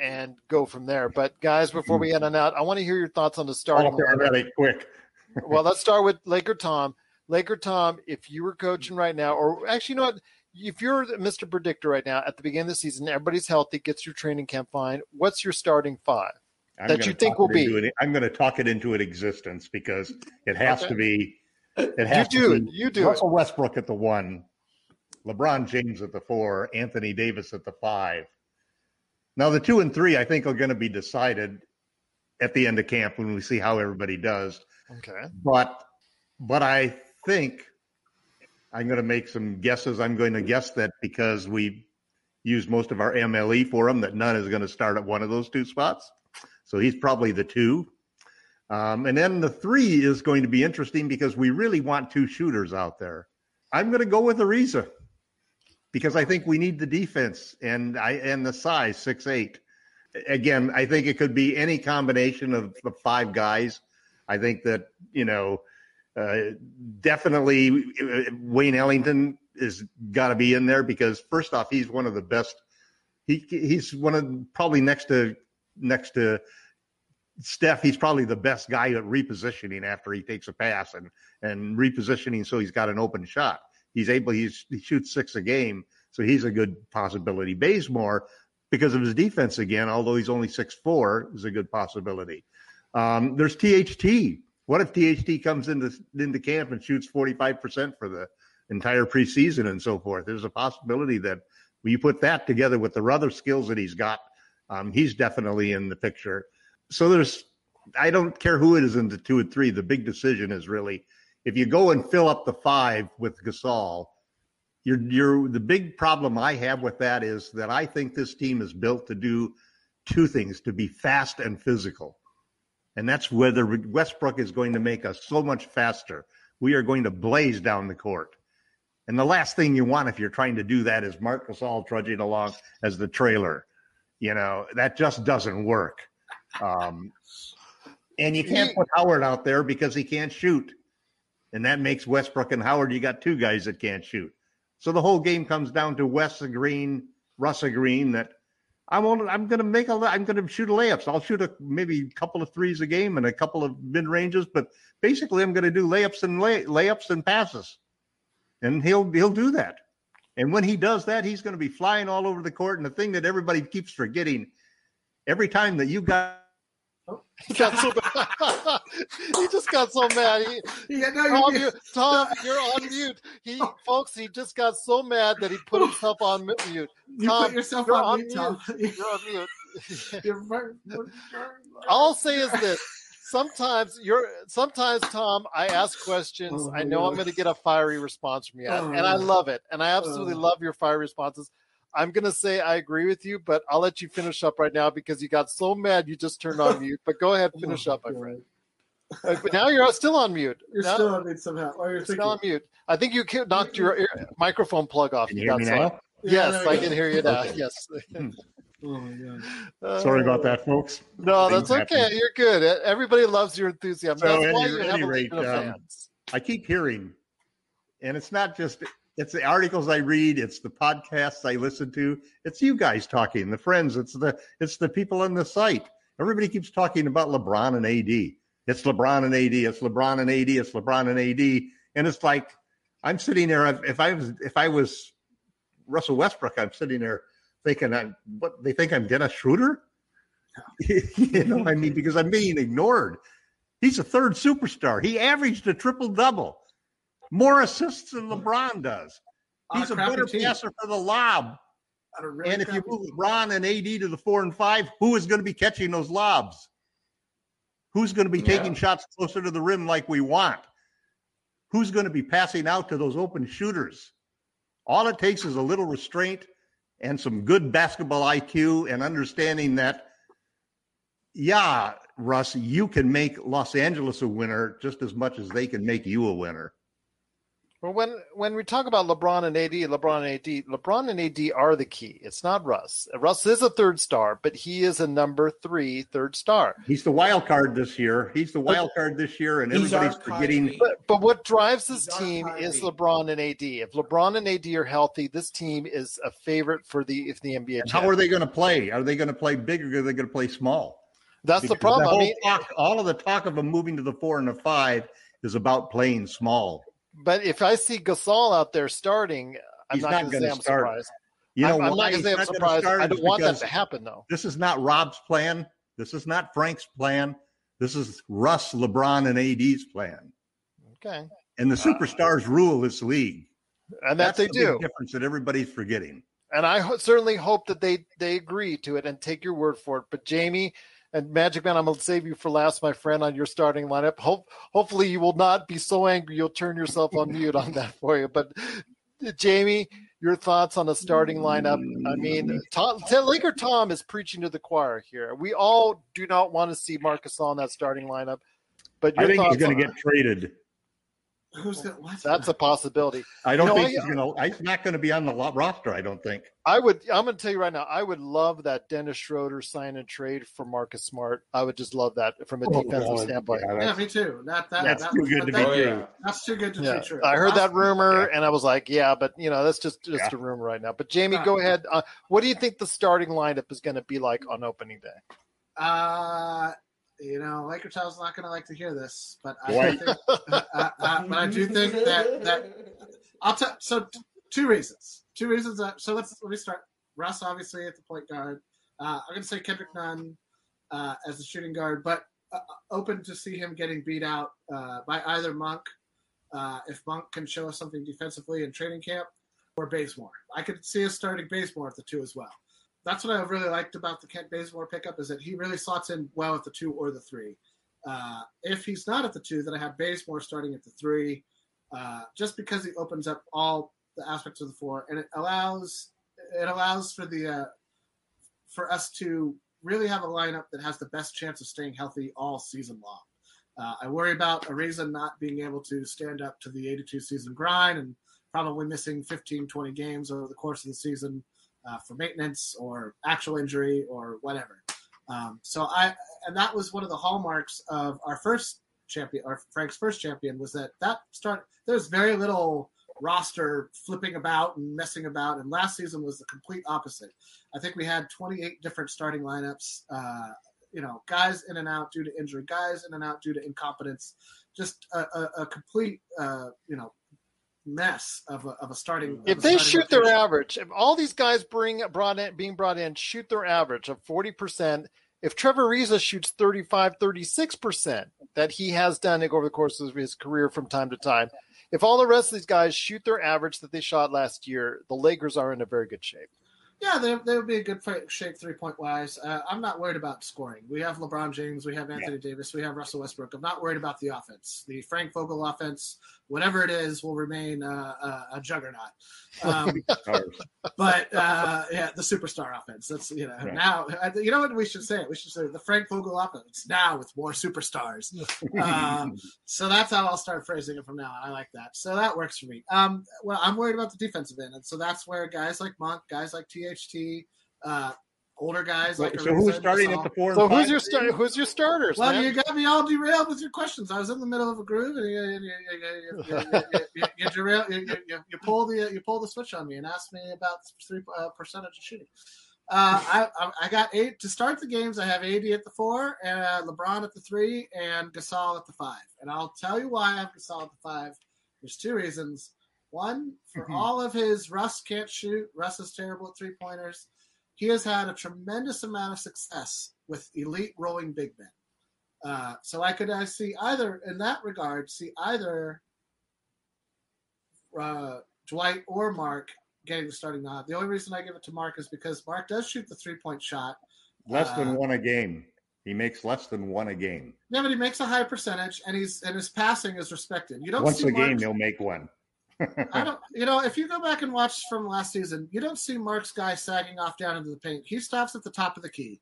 and go from there. But guys, before we head on out, I want to hear your thoughts on the starting lineup quick. well, let's start with Laker Tom. Laker Tom, if you were coaching right now, or actually, you know what? If you're Mr. Predictor right now at the beginning of the season, everybody's healthy, gets your training camp fine. What's your starting five I'm that you think will be? I'm going to talk it into an existence because it has Okay. to be. It has do to it. be You do Russell Westbrook at the one, LeBron James at the four, Anthony Davis at the five. Now the two and three, I think, are going to be decided at the end of camp when we see how everybody does. Okay. But but I think I'm going to make some guesses. I'm going to guess that because we use most of our MLE for him, that Nunn is going to start at one of those two spots. So he's probably the two. Um, and then the three is going to be interesting because we really want two shooters out there. I'm going to go with Ariza because I think we need the defense and I and the size six eight. Again, I think it could be any combination of the five guys. I think that you know uh, definitely uh, Wayne Ellington is got to be in there because first off, he's one of the best. He he's one of probably next to next to Steph. He's probably the best guy at repositioning after he takes a pass and and repositioning so he's got an open shot. He's able. He's he shoots six a game, so he's a good possibility. Bazemore, because of his defense again, although he's only six four, is a good possibility. Um, there's THT. What if THT comes into into camp and shoots 45% for the entire preseason and so forth? There's a possibility that when you put that together with the other skills that he's got, um, he's definitely in the picture. So there's, I don't care who it is in the two and three. The big decision is really if you go and fill up the five with Gasol, you're, you're the big problem I have with that is that I think this team is built to do two things to be fast and physical. And that's whether Westbrook is going to make us so much faster. We are going to blaze down the court. And the last thing you want if you're trying to do that is Marc Gasol trudging along as the trailer. You know, that just doesn't work. Um, and you can't put Howard out there because he can't shoot. And that makes Westbrook and Howard, you got two guys that can't shoot. So the whole game comes down to Wes Green, Russ Green that I'm only, I'm going to make a I'm going to shoot layups. I'll shoot a maybe a couple of threes a game and a couple of mid ranges, but basically I'm going to do layups and lay, layups and passes, and he'll he'll do that. And when he does that, he's going to be flying all over the court. And the thing that everybody keeps forgetting, every time that you got he got so mad. [LAUGHS] he just got so mad. He, Yeah, no, Tom, you- Tom, you're on mute. He, folks, he just got so mad that he put himself on mute. You Tom, put yourself you're on mute, Tom. [LAUGHS] You're on mute. [LAUGHS] All I'll say is this: sometimes you're, sometimes Tom, I ask questions. Oh, I know I'm going to get a fiery response from you, Oh, and I oh. love it, and I absolutely Oh. love your fiery responses. I'm going to say I agree with you, but I'll let you finish up right now because you got so mad you just turned on [LAUGHS] mute. But go ahead, finish Oh, up, my friend. Uh, But now you're still on mute. You're Now- still on mute somehow. Or you're you're still on mute. I think you knocked your ear, microphone plug off. Can you hear me got now? some- Yes, Yeah, I can hear you now. Okay. Yes. [LAUGHS] Oh my god. Sorry about that, folks. No, Things that's okay. happen. You're good. Everybody loves your enthusiasm. So That's at why any- you have any a rate, um, fans. I keep hearing, and it's not just it's the articles I read, it's the podcasts I listen to, it's you guys talking, the friends, it's the it's the people on the site. Everybody keeps talking about LeBron and AD. It's LeBron and AD. It's LeBron and AD. It's LeBron and AD. And it's like I'm sitting there. If I was if I was Russell Westbrook, I'm sitting there thinking, I'm what they think I'm Dennis Schroeder. [LAUGHS] you know, I mean, because I'm being ignored. He's a third superstar. He averaged a triple double, more assists than LeBron does. He's a better team. passer for the lob. Really And if you move. LeBron and AD to the four and five, who is going to be catching those lobs? Who's going to be Yeah. taking shots closer to the rim like we want? Who's going to be passing out to those open shooters? All it takes is a little restraint and some good basketball IQ and understanding that, yeah, Russ, you can make Los Angeles a winner just as much as they can make you a winner. Well, when when we talk about LeBron and AD, LeBron and AD, LeBron and AD are the key. It's not Russ. Russ is a third star, but he is a number three third star. He's the wild card this year. He's the wild card this year, and He's everybody's forgetting. But but what drives this He's team is LeBron and AD. If LeBron and AD are healthy, this team is a favorite for the if the NBA. And how are they going to play? Are they going to play big or are they going to play small? That's the Because problem. I mean, talk, all of the talk of them moving to the four and the five is about playing small. But if I see Gasol out there starting, I'm He's not, not going to say I'm start. surprised. You know I'm, I'm not going to say I'm surprised. I don't want that to happen though. This is not Rob's plan. This is not Frank's plan. This is Russ, LeBron, and AD's plan. Okay, And the uh, superstars rule this league. and that That's they the do. difference that everybody's forgetting. and I ho- certainly hope that they they agree to it and take your word for it. But Jamie and Magic Man, I'm going to save you for last, my friend, on your starting lineup. Hope hopefully you will not be so angry you'll turn yourself on mute on that for you. But Jamie, your thoughts on the starting lineup? I mean, Tom, Laker Tom is preaching to the choir here. We all do not want to see Marcus on that starting lineup. But I think he's going to get traded. Who's got what? that's a possibility. I don't You know, think I- he's going to. He's not going to be on the roster. I don't think. I would. I'm going to tell you right now. I would love that Dennis Schroeder sign and trade for Marcus Smart. I would just love that from a Oh, defensive God. standpoint. Yeah, Yeah, me too. That, that, That's that, too good to be that- true. yeah. That's too good to Yeah, be true. I heard that rumor, Yeah. and I was like, "Yeah, but you know, that's just just Yeah. a rumor right now." But Jamie, go ahead. Uh, what do you think the starting lineup is going to be like on opening day? Uh, you know, Laker Tom's not going to like to hear this, but I think, uh, uh, uh, but I do think that that I'll tell. So t- two reasons. Two reasons. That, so let's let me start. Russ obviously at the point guard. Uh, I'm going to say Kendrick Nunn uh, as the shooting guard, but uh, open to see him getting beat out uh, by either Monk. Uh, if Monk can show us something defensively in training camp, or Bazemore. I could see us starting Bazemore at the two as well. That's what I really liked about the Kent Bazemore pickup is that he really slots in well at the two or the three. Uh, if he's not at the two, then I have Bazemore starting at the three, uh, just because he opens up all the aspects of the floor and it allows it allows for the uh, for us to really have a lineup that has the best chance of staying healthy all season long. Uh, I worry about Ariza not being able to stand up to the 82 season grind and probably missing 15, 20 games over the course of the season uh, for maintenance or actual injury or whatever. Um, so I, and that was one of the hallmarks of our first champion, or Frank's first champion, was that that start. There's very little roster flipping about and messing about, and last season was the complete opposite. I think we had 28 different starting lineups. Uh, you know, guys in and out due to injury, guys in and out due to incompetence, just a, a, a complete, uh, you know, mess of a, of a starting. If a they starting shoot their average, if all these guys bring brought in, being brought in, shoot their average of 40%, if Trevor Ariza shoots 35, 36% that he has done over the course of his career from time to time, if all the rest of these guys shoot their average that they shot last year, the Lakers are in a very good shape. Yeah, they, they would be a good shape three point wise. Uh, I'm not worried about scoring. We have LeBron James, we have Anthony Davis, we have Russell Westbrook. I'm not worried about the offense. The Frank Vogel offense, whatever it is, will remain uh, a, a juggernaut. Um, [LAUGHS] but uh, yeah, the superstar offense. That's you know Right. now. You know what we should say? We should say the Frank Vogel offense now with more superstars. [LAUGHS] um, so that's how I'll start phrasing it from now on. I like that. So that works for me. Um, well, I'm worried about the defensive end, and so that's where guys like Monk, guys like uh, older guys. Like so who's starting at the four? So who's your start? Who's your starters? Well, man? you got me all derailed with your questions. I was in the middle of a groove, and you, you. You, pull the you pull the switch on me and ask me about three uh, percentage of shooting. Uh, I, I got eight to start the games. I have AD at the four, and uh, LeBron at the three, and Gasol at the five. And I'll tell you why I have Gasol at the five. There's two reasons. One, for Mhm. all of his Russ can't shoot. Russ is terrible at three pointers. He has had a tremendous amount of success with elite rolling big men. Uh, so I could I see either in that regard see either uh, Dwight or Marc getting the starting nod. The only reason I give it to Marc is because Marc does shoot the three point shot. Less Uh, than one a game. He makes less than one a game. Yeah, but he makes a high percentage, and he's and his passing is respected. You don't Once see a game, he'll make one. I don't, you know, if you go back and watch from last season, you don't see Marc's guy sagging off down into the paint. He stops at the top of the key.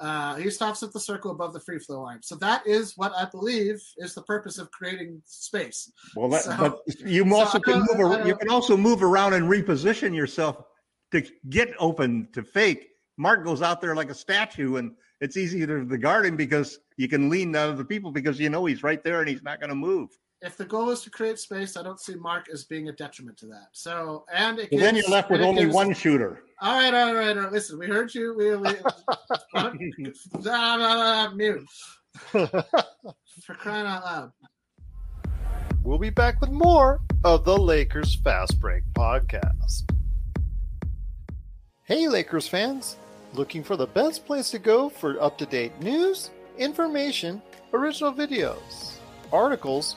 Uh, he stops at the circle above the free throw line. So that is what I believe is the purpose of creating space. Well, that, So- but you so also can move. You can also move around and reposition yourself to get open to fake. Marc goes out there like a statue, and it's easy to, to guard him because you can lean on other people because you know he's right there and he's not going to move. If the goal is to create space, I don't see Marc as being a detriment to that. So, and it So then you're left with only gives- one shooter. All right, all right, all right. Listen, we heard you. We, we [LAUGHS] mute [LAUGHS] for crying out loud. We'll be back with more of the Lakers Fast Break podcast. Hey, Lakers fans! Looking for the best place to go for up to date news, information, original videos, articles,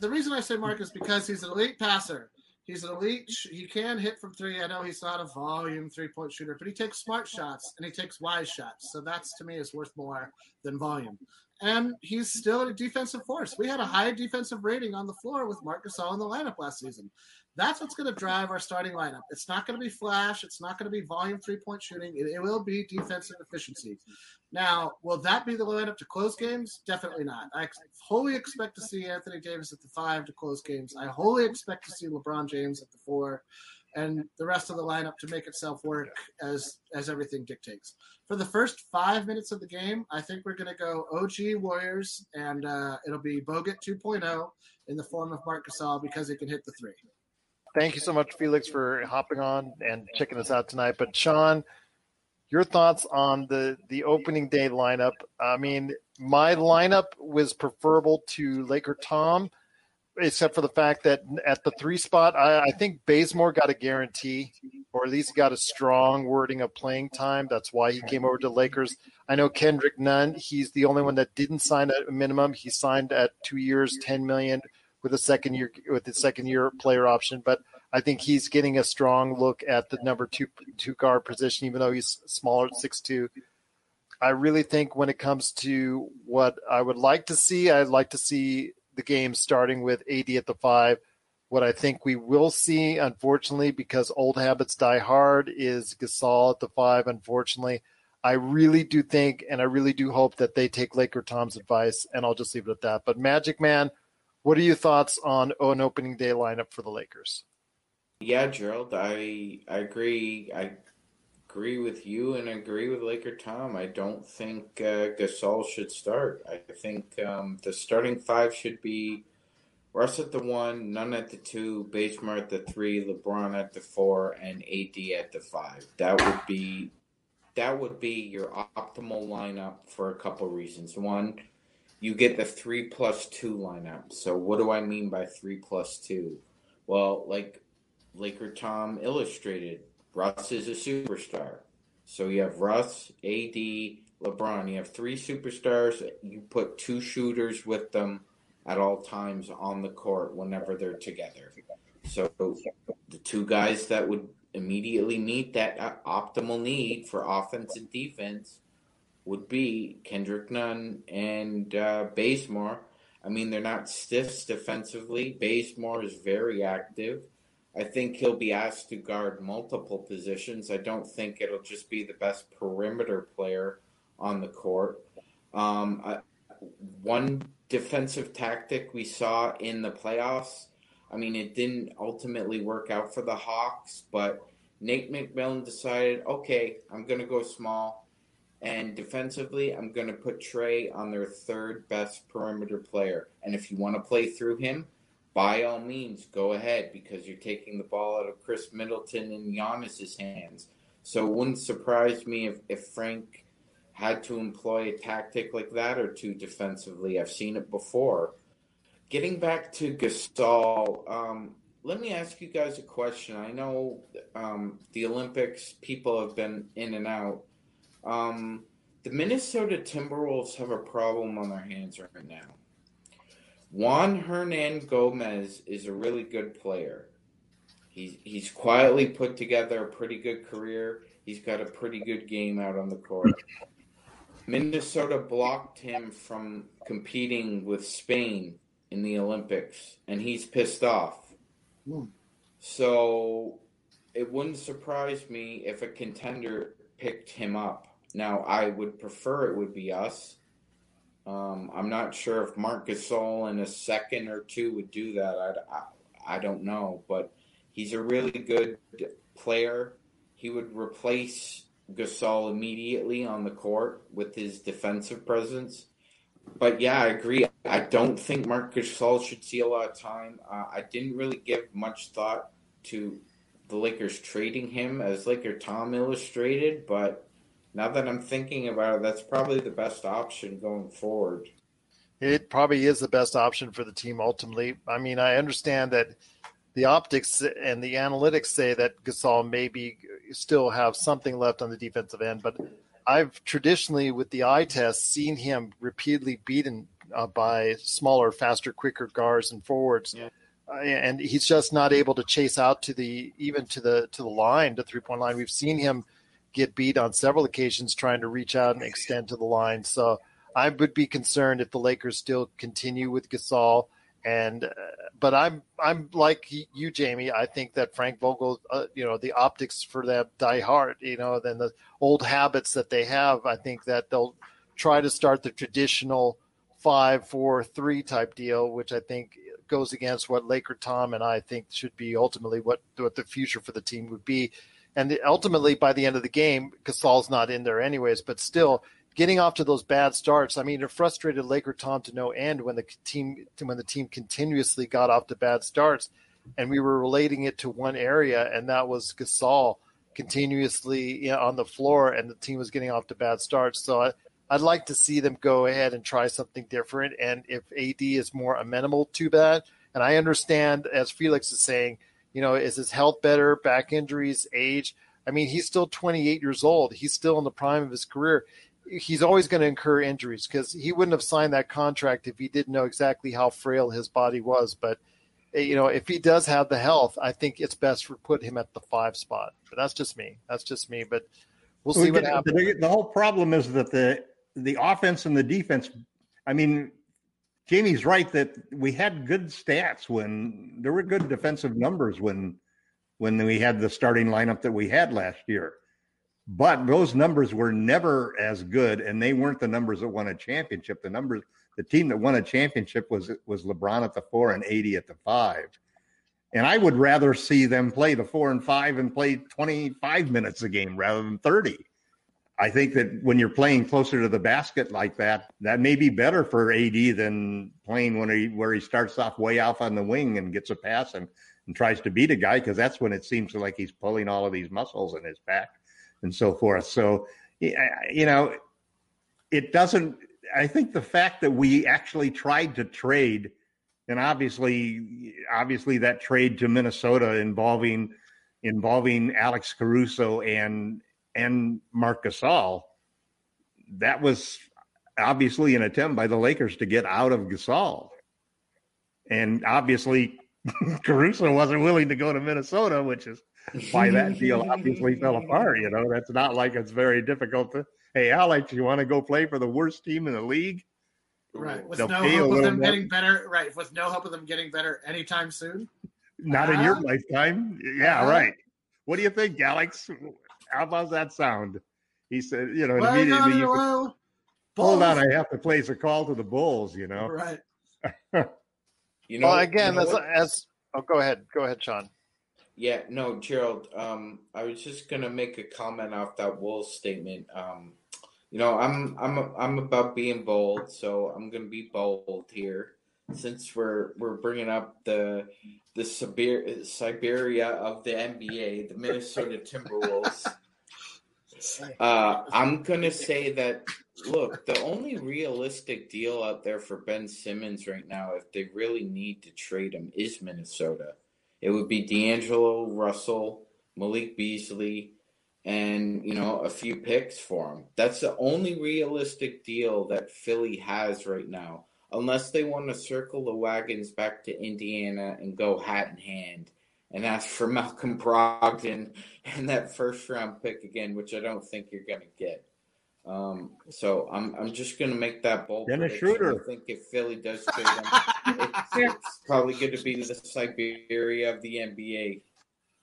The reason I say Marc is because he's an elite passer. He's an elite. He can hit from three. I know he's not a volume three point shooter, but he takes smart shots and he takes wise shots. So that's to me is worth more than volume. And he's still a defensive force. We had a high defensive rating on the floor with Marc Gasol in the lineup last season. That's what's going to drive our starting lineup. It's not going to be flash. It's not going to be volume three point shooting. It, it will be defensive efficiency. Now, will that be the lineup to close games? Definitely not. I wholly expect to see Anthony Davis at the five to close games. I wholly expect to see LeBron James at the four, and the rest of the lineup to make itself work as as everything dictates. For the first five minutes of the game, I think we're going to go OG Warriors, and uh, it'll be Bogut 2.0 in the form of Marc Gasol because he can hit the three. Thank you so much, Felix, for hopping on and checking us out tonight. But Sean, your thoughts on the the opening day lineup? I mean, my lineup was preferable to Laker Tom, except for the fact that at the three spot, I, I think Bazemore got a guarantee, or at least got a strong wording of playing time. That's why he came over to Lakers. I know Kendrick Nunn. He's the only one that didn't sign a minimum. He signed at two years, ten million with a second year with the second year player option. But I think he's getting a strong look at the number two two guard position, even though he's smaller at six two. I really think when it comes to what I would like to see, I'd like to see the game starting with AD at the five. What I think we will see, unfortunately, because old habits die hard, is Gasol at the five. Unfortunately, I really do think, and I really do hope that they take Laker Tom's advice, and I'll just leave it at that. But Magic Man, what are your thoughts on an opening day lineup for the Lakers? Yeah, Gerald, I I agree. I agree with you and agree with Laker Tom. I don't think uh, Gasol should start. I think um, the starting five should be Russ at the one, Nunn at the two, Bazemore at the three, LeBron at the four, and AD at the five. That would be that would be your optimal lineup for a couple reasons. One, you get the three plus two lineup. So what do I mean by three plus two? Well, like Laker Tom illustrated, Russ is a superstar. So you have Russ, AD, LeBron. You have three superstars. You put two shooters with them at all times on the court whenever they're together. So the two guys that would immediately meet that uh, optimal need for offense and defense would be Kendrick Nunn and uh, Bazemore. I mean, they're not stiffs defensively. Bazemore is very active. I think he'll be asked to guard multiple positions. I don't think it'll just be the best perimeter player on the court. Um, I, one defensive tactic we saw in the playoffs. I mean, it didn't ultimately work out for the Hawks, but Nate McMillan decided, okay, I'm going to go small. And defensively, I'm going to put Trae on their third best perimeter player. And if you want to play through him, by all means, go ahead because you're taking the ball out of Khris Middleton and Giannis's hands. So it wouldn't surprise me if, if Frank had to employ a tactic like that or two defensively. I've seen it before. Getting back to Gasol, um, let me ask you guys a question. I know um, the Olympics, people have been in and out. Um, the Minnesota Timberwolves have a problem on their hands right now. Juan Hernangómez is a really good player. He's he's quietly put together a pretty good career. He's got a pretty good game out on the court. Minnesota blocked him from competing with Spain in the Olympics, and he's pissed off. Mm. So it wouldn't surprise me if a contender picked him up. Now, I would prefer it would be us um, I'm not sure if Marc Gasol in a second or two would do that. I, I, I don't know, but he's a really good player. He would replace Gasol immediately on the court with his defensive presence. But yeah, I agree. I don't think Marc Gasol should see a lot of time. Uh, I didn't really give much thought to the Lakers trading him, as Laker Tom illustrated, but now that I'm thinking about it, that's probably the best option going forward. It probably is the best option for the team ultimately. I mean, I understand that the optics and the analytics say that Gasol maybe still have something left on the defensive end, but I've traditionally, with the eye test, seen him repeatedly beaten uh, by smaller, faster, quicker guards and forwards. Yeah. Uh, and he's just not able to chase out to the even to the to the line, to three point line. We've seen him get beat on several occasions trying to reach out and extend to the line. So I would be concerned if the Lakers still continue with Gasol. And uh, but I'm I'm like you, Jamie. I think that Frank Vogel, uh, you know, the optics for that die hard. You know, then the old habits that they have. I think that they'll try to start the traditional five, four, three type deal, which I think goes against what Laker Tom and I think should be ultimately what what the future for the team would be. And ultimately, by the end of the game, Gasol's not in there anyways, but still getting off to those bad starts. I mean, it frustrated Laker Tom to no end when the team when the team continuously got off to bad starts, and we were relating it to one area, and that was Gasol continuously you know, on the floor, and the team was getting off to bad starts. So I, I'd like to see them go ahead and try something different. And if AD is more amenable to that, and I understand, as Felix is saying, you know, is his health better? Back injuries, age. I mean, he's still 28 years old. He's still in the prime of his career. he's always going to incur injuries because he wouldn't have signed that contract if he didn't know exactly how frail his body was. But eh, you know, if he does have the health, I think it's best to put him at the five spot. But that's just me. That's just me. But we'll see what the, happens. The, the whole problem is that the the offense and the defense. I mean, Jamie's right that we had good stats when there were good defensive numbers when when we had the starting lineup that we had last year. But those numbers were never as good, and they weren't the numbers that won a championship. The numbers, the team that won a championship was was LeBron at the four and AD at the five. And I would rather see them play the four and five and play 25 minutes a game rather than 30. I think that when you're playing closer to the basket like that, that may be better for AD than playing when he where he starts off way off on the wing and gets a pass and, and tries to beat a guy because that's when it seems like he's pulling all of these muscles in his back and so forth. So, you know, it doesn't. I think the fact that we actually tried to trade, and obviously, obviously that trade to Minnesota involving involving Alex Caruso and and Marc Gasol, that was obviously an attempt by the Lakers to get out of Gasol, and obviously [LAUGHS] Caruso wasn't willing to go to Minnesota, which is why that deal obviously fell apart. You know, that's not like it's very difficult to. Hey, Alex, you want to go play for the worst team in the league? Right, with They'll no hope of them more. getting better. Right, with no hope of them getting better anytime soon. Not in your Uh-huh. lifetime. Yeah, Uh-huh. right. What do you think, Alex? How about that sound? He said, you know, Well, immediately you no, could- hold on, I have to place a call to the Bulls, you know. Right. [LAUGHS] You know, well, again, you know as, as oh, go ahead, go ahead, Sean. Yeah, no, Gerald. Um, I was just gonna make a comment off that Wolves statement. Um, you know, I'm I'm I'm about being bold, so I'm gonna be bold here. Since we're we're bringing up the the Siberia, Siberia of the NBA, the Minnesota Timberwolves. [LAUGHS] Uh, I'm gonna say that. Look, the only realistic deal out there for Ben Simmons right now, if they really need to trade him, is Minnesota. It would be D'Angelo Russell, Malik Beasley, and you know a few picks for him. That's the only realistic deal that Philly has right now, unless they want to circle the wagons back to Indiana and go hat in hand and ask for Malcolm Brogdon and that first round pick again, which I don't think you're gonna get. Um, so I'm I'm just gonna make that bold Dennis prediction. Schroeder. I think if Philly does trade him, it's, [LAUGHS] it's probably going to be the Siberia of the NBA.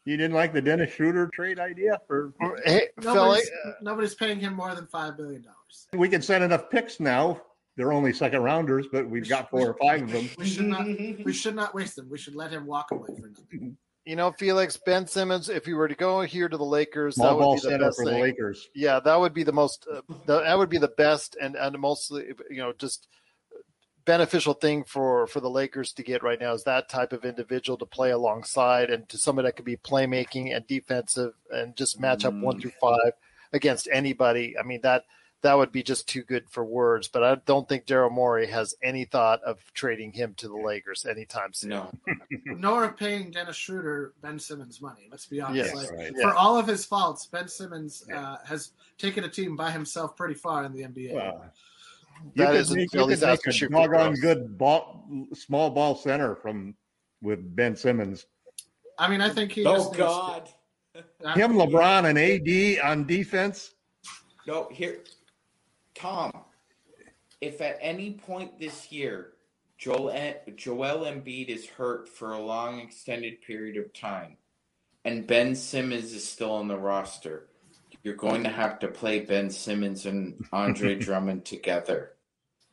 You didn't like the Dennis Schroeder trade idea for Hey, Philly, Nobody's, nobody's paying him more than five billion dollars. we can send enough picks now. They're only second rounders, but we've got four or five of them. We should not. [LAUGHS] We should not waste them. We should let him walk away for nothing. you know, Felix Ben Simmons. If you were to go here to the Lakers, that would be the best for the thing. Lakers. Yeah, that would be the most. Uh, the, that would be the best and and mostly you know just beneficial thing for for the Lakers to get right now is that type of individual to play alongside and to somebody that could be playmaking and defensive and just match up one through five against anybody. I mean that that would be just too good for words. But I don't think Daryl Morey has any thought of trading him to the Lakers anytime soon. No, [LAUGHS] Nor paying Dennis Schroeder Ben Simmons money. Let's be honest. Yes, like, right. For all of his faults, Ben Simmons uh, has taken a team by himself pretty far in the NBA. Well, That you could is make, you could make a shoot free doggone good ball, small ball center from with Ben Simmons. I mean, I think he. oh just needs to- God, uh, Him, LeBron, and AD on defense. no! Here, Tom. If at any point this year Joel Joel Embiid is hurt for a long extended period of time, and Ben Simmons is still on the roster, you're going to have to play Ben Simmons and Andre [LAUGHS] Drummond together.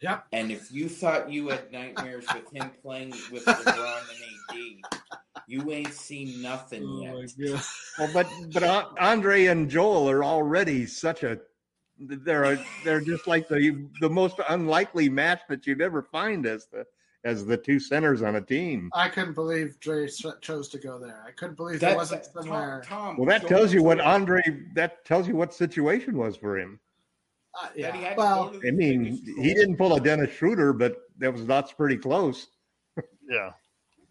Yep. And if you thought you had nightmares with him playing with LeBron and AD, you ain't seen nothing Oh yet. Well, but but Andre and Joel are already such a they're a, they're just like the the most unlikely match that you'd ever find as the as the two centers on a team. I couldn't believe Dre chose to go there. I couldn't believe there That- wasn't somewhere. Tom, Tom, Well, that Joel tells you what Embiid- Andre that tells you what situation was for him. Uh, that he yeah. Well, go to the I mean, he didn't pull a Dennis Schroeder, but that was that's pretty close. Yeah.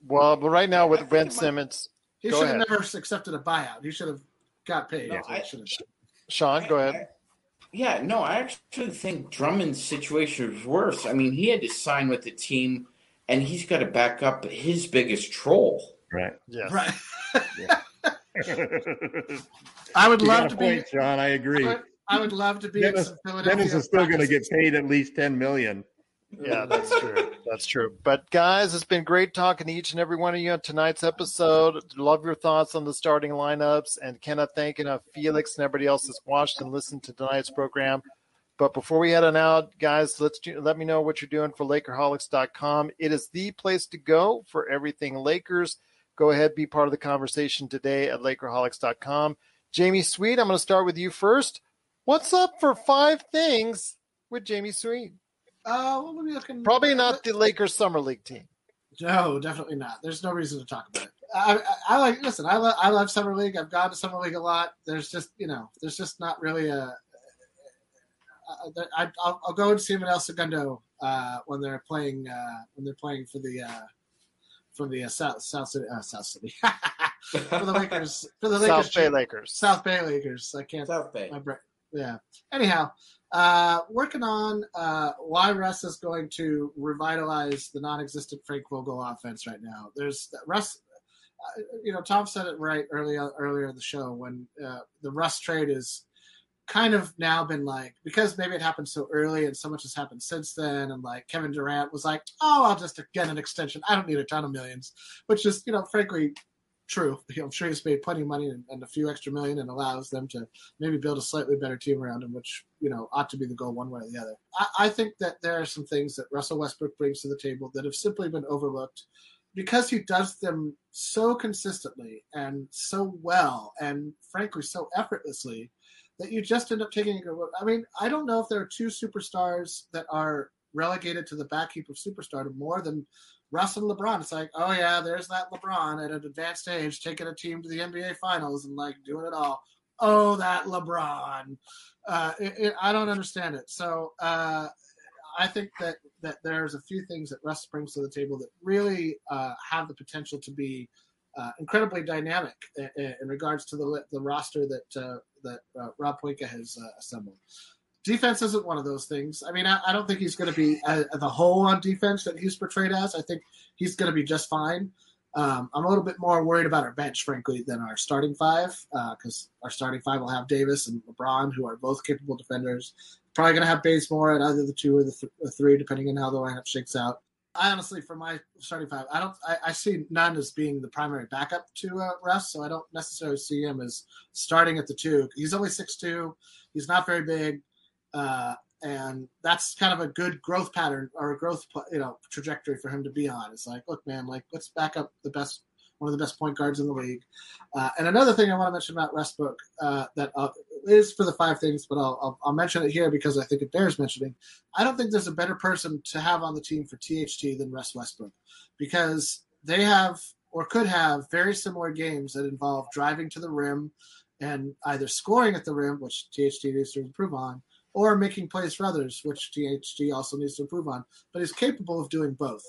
Well, but right now with Ben Simmons, he should have never accepted a buyout. He should have got paid. No, That's what I- should have done. Sean, go ahead. Yeah, no, I actually think Drummond's situation was worse. I mean, he had to sign with the team, and he's got to back up his biggest troll. Right. Yes. Right. [LAUGHS] I would You love to a be. John. I agree. I would, I would love to be in Dennis, some Philadelphia. Dennis is still going to get paid at least ten million. Yeah, that's true. That's true. But guys, it's been great talking to each and every one of you on tonight's episode. Love your thoughts on the starting lineups, and cannot thank enough Felix and everybody else that's watched and listened to tonight's program. But before we head on out, guys, let's let me know what you're doing for Lakerholics.com. It is the place to go for everything Lakers. Go ahead, be part of the conversation today at Lakerholics.com. Jamie Sweet, I'm going to start with you first. What's up for five things with Jamie Sweet? Uh, what were we looking? Probably not the Lakers summer league team. No, definitely not. There's no reason to talk about it. I, I, I like listen. I love I love summer league. I've gone to summer league a lot. There's just you know, there's just not really a. I, I, I'll, I'll go and see them in El Segundo uh, when they're playing uh, when they're playing for the uh, for the uh, South South City uh, South City [LAUGHS] for the Lakers for the Lakers South Bay Lakers. South Bay Lakers. I can't South Bay. my brain. Yeah. Anyhow, uh, working on uh, why Russ is going to revitalize the non-existent Frank Vogel offense right now. There's Russ. Uh, you know, Tom said it right earlier earlier in the show when uh, the Russ trade is kind of now been like because maybe it happened so early and so much has happened since then and like Kevin Durant was like oh I'll just get an extension I don't need a ton of millions which is you know frankly true I'm sure he's made plenty of money and, and a few extra million and allows them to maybe build a slightly better team around him which you know ought to be the goal one way or the other I, I think that there are some things that Russell Westbrook brings to the table that have simply been overlooked because he does them so consistently and so well and frankly so effortlessly that you just end up taking a look. I mean, I don't know if there are two superstars that are relegated to the back heap of superstardom more than Russ and LeBron. It's like, oh yeah, there's that LeBron at an advanced age taking a team to the NBA Finals and like doing it all. Oh, that LeBron. Uh, it, it, I don't understand it. So uh, I think that that there's a few things that Russ brings to the table that really uh, have the potential to be uh, incredibly dynamic in, in, regards to the the roster that uh, that uh, Rob Pelinka has assembled. Defense isn't one of those things. I mean, I, I don't think he's going to be uh, the hole on defense that he's portrayed as. I think he's going to be just fine. Um, I'm a little bit more worried about our bench, frankly, than our starting five, because our starting five will have Davis and LeBron, who are both capable defenders. Probably going to have Bazemore at either the two or the, th- three, depending on how the lineup shakes out. I honestly, for my starting five, I don't. I, I see Nunn as being the primary backup to uh, Russ, so I don't necessarily see him as starting at the two. He's only six two. He's not very big, uh, and that's kind of a good growth pattern or a growth, you know, trajectory for him to be on. It's like, look, man, like let's back up the best, one of the best point guards in the league. Uh, and another thing I want to mention about Westbrook uh, that uh, is for the five things, but I'll, I'll, I'll mention it here because I think it bears mentioning. I don't think there's a better person to have on the team for THT than Russ Westbrook because they have or could have very similar games that involve driving to the rim and either scoring at the rim, which THT needs to improve on, or making plays for others, which THT also needs to improve on. But he's capable of doing both.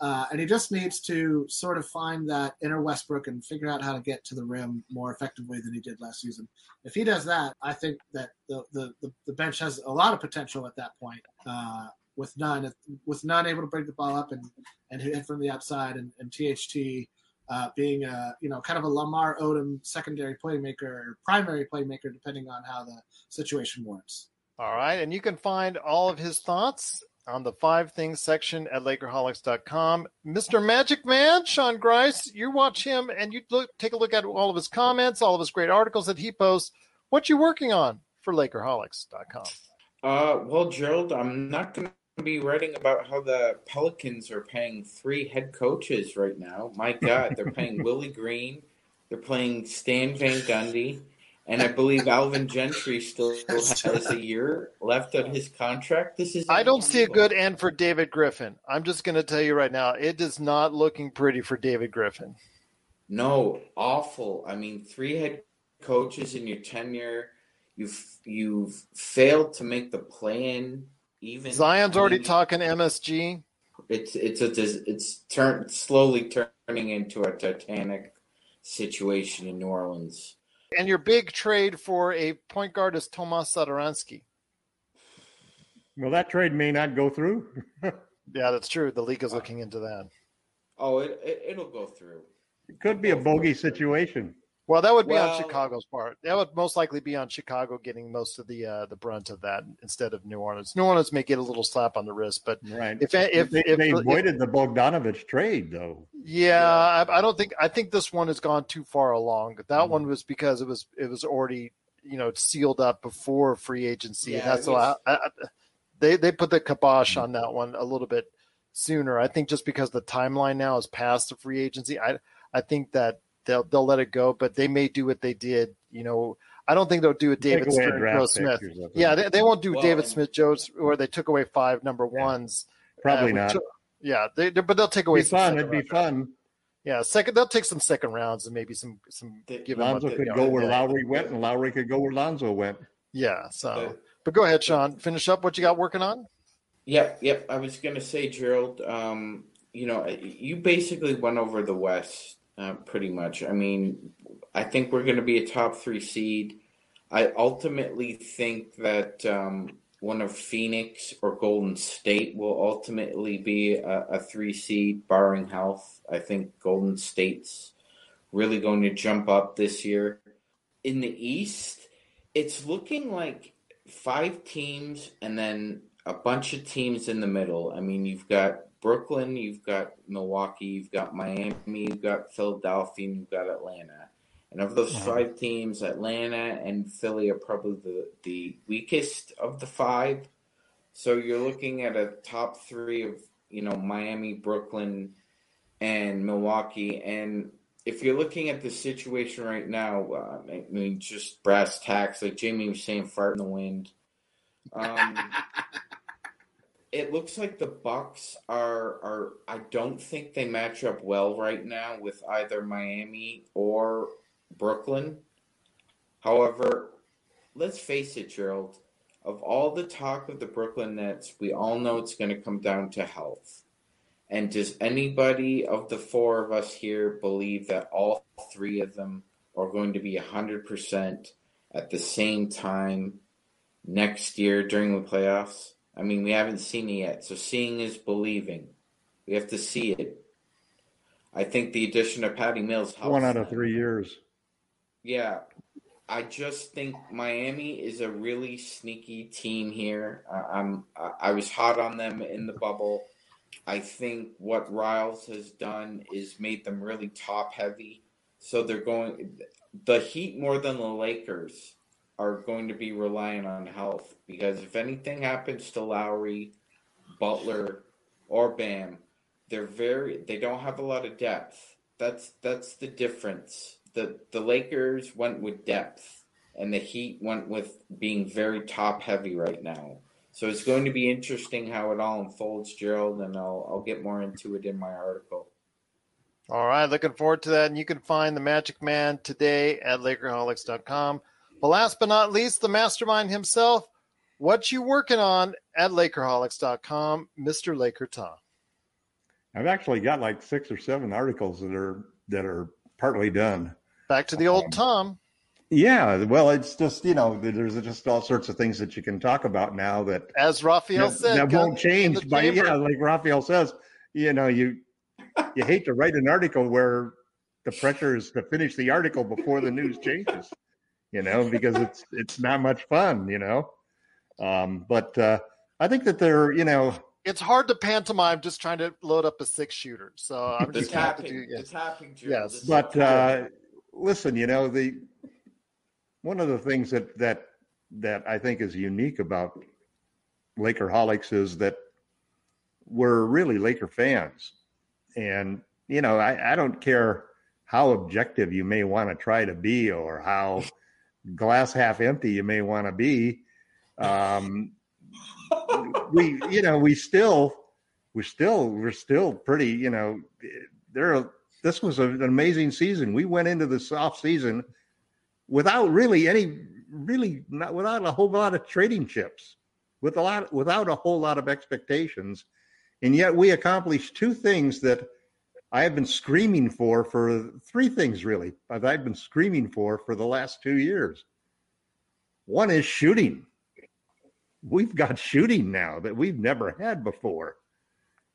Uh, and he just needs to sort of find that inner Westbrook and figure out how to get to the rim more effectively than he did last season. If he does that, I think that the the, the, bench has a lot of potential at that point. Uh, with Nunn, with Nunn able to break the ball up and and hit from the outside, and, and THT uh, being a you know kind of a Lamar Odom secondary playmaker primary playmaker, depending on how the situation warrants. All right, and you can find all of his thoughts on the five things section at Lakerholics.com. Mr. Magic Man, Sean Grice, you watch him and you look, take a look at all of his comments, all of his great articles that he posts. What you working on for Lakerholics.com? Uh, well, Gerald, I'm not going to be writing about how the Pelicans are paying three head coaches right now. My God, they're paying [LAUGHS] Willie Green, they're playing Stan Van Gundy, and I believe Alvin Gentry [LAUGHS] still has a year left on his contract. This is I don't see a good end for David Griffin. I'm just going to tell you right now, it is not looking pretty for David Griffin. No, awful. I mean, three head coaches in your tenure. You've you've failed to make the play in. Even Zion's already talking MSG. It's it's a it's turn slowly turning into a Titanic situation in New Orleans. And your big trade for a point guard is Tomas Satoransky. Well, that trade may not go through. [LAUGHS] yeah, that's true. The league is looking into that. Oh, it, it will go through. It could it'll be a bogey situation. Well, that would be Well- on Chicago's part. That would most likely be on Chicago getting most of the uh, the brunt of that instead of New Orleans. New Orleans may get a little slap on the wrist, but Right. if if they, if, they if- avoided the Bogdanovich trade, though. yeah, I, I don't think I think this one has gone too far along. That Mm-hmm. one was because it was it was already you know sealed up before free agency. Yeah, That's why was- I, I, they they put the kibosh Mm-hmm. on that one a little bit sooner. I think just because the timeline now is past the free agency, I I think that they'll they'll let it go, but they may do what they did. You know, I don't think they'll do it. David Stern, Joe Smith. Yeah, they, they won't do Well, David Smith, Joe's, where they took away five number ones. Probably uh, not. which- yeah, they, they- but they'll take away It'd be some fun. It'd be round- fun. Yeah, second. They'll take some second rounds and maybe some some. The- give Lonzo bit- could yeah, go where yeah. Lowry went, and Lowry could go where Lonzo went. Yeah. So, The- but go ahead, Sean. Finish up what you got working on. Yep, yep. I was gonna say, Gerald. Um, you know, you basically went over the West uh, pretty much. I mean, I think we're gonna be a top three seed. I ultimately think that um, one of Phoenix or Golden State will ultimately be a, a three seed, barring health. I think Golden State's really going to jump up this year. In the East, it's looking like five teams and then a bunch of teams in the middle. I mean, you've got Brooklyn, you've got Milwaukee, you've got Miami, you've got Philadelphia, and you've got Atlanta. And of those five teams, Atlanta and Philly are probably the, the weakest of the five. So you're looking at a top three of, you know, Miami, Brooklyn, and Milwaukee. And if you're looking at the situation right now, uh, I mean, just brass tacks, like Jamie was saying, fart in the wind. Um, [LAUGHS] it looks like the Bucks are are. I don't think they match up well right now with either Miami or Brooklyn. However, let's face it, Gerald. Of all the talk of the Brooklyn Nets, we all know it's going to come down to health. And does anybody of the four of us here believe that all three of them are going to be 100% at the same time next year during the playoffs? I mean, we haven't seen it yet. So seeing is believing. We have to see it. I think the addition of Patty Mills helps. One out of three years. Yeah, I just think Miami is a really sneaky team here. I'm I was hot on them in the bubble. I think what Riles has done is made them really top heavy. So they're going the Heat more than the Lakers are going to be relying on health because if anything happens to Lowry, Butler, or Bam, they're very they don't have a lot of depth. That's that's the difference. The the Lakers went with depth and the Heat went with being very top heavy right now. So it's going to be interesting how it all unfolds, Gerald, and I'll I'll get more into it in my article. All right, looking forward to that. And you can find the Magic Man today at Lakerholics.com. But last but not least, the mastermind himself. What you working on at Lakerholics.com, Mr. Laker Tom. I've actually got like six or seven articles that are that are partly done. Back to the old um, Tom. Yeah, well, it's just you know there's just all sorts of things that you can talk about now that As Raphael that, said, that won't change. By chamber. yeah, like Raphael says, you know you you hate to write an article where the pressure is to finish the article before the news changes, you know, because it's it's not much fun, you know. Um, but uh, I think that they're you know It's hard to pantomime just trying to load up a six shooter. So I'm just gonna have tapping, do the yes. tapping, Gerald. Yes. this but uh, listen, you know the one of the things that that that I think is unique about Lakerholics is that we're really Laker fans, and you know I, I don't care how objective you may want to try to be or how glass half empty you may want to be. Um, we you know we still we're still we're still pretty you know there this was an amazing season we went into this off season without really any really not without a whole lot of trading chips with a lot without a whole lot of expectations and yet we accomplished two things that i have been screaming for for three things really that i've been screaming for for the last two years one is shooting we've got shooting now that we've never had before.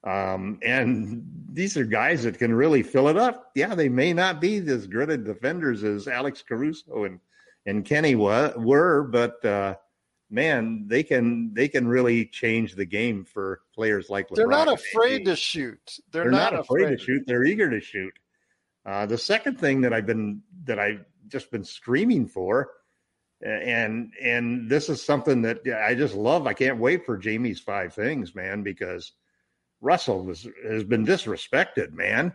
Um, and these are guys that can really fill it up. Yeah, they may not be as at defenders as Alex Caruso and and Kenny wa- were, but uh, man, they can they can really change the game for players like LeBron. They're not afraid to shoot. They're, They're not, not afraid to shoot. They're eager to shoot. Uh, the second thing that I've been that I've just been screaming for, and and this is something that I just love. I can't wait for Jamie's five things, man, because Russell was, has been disrespected, man.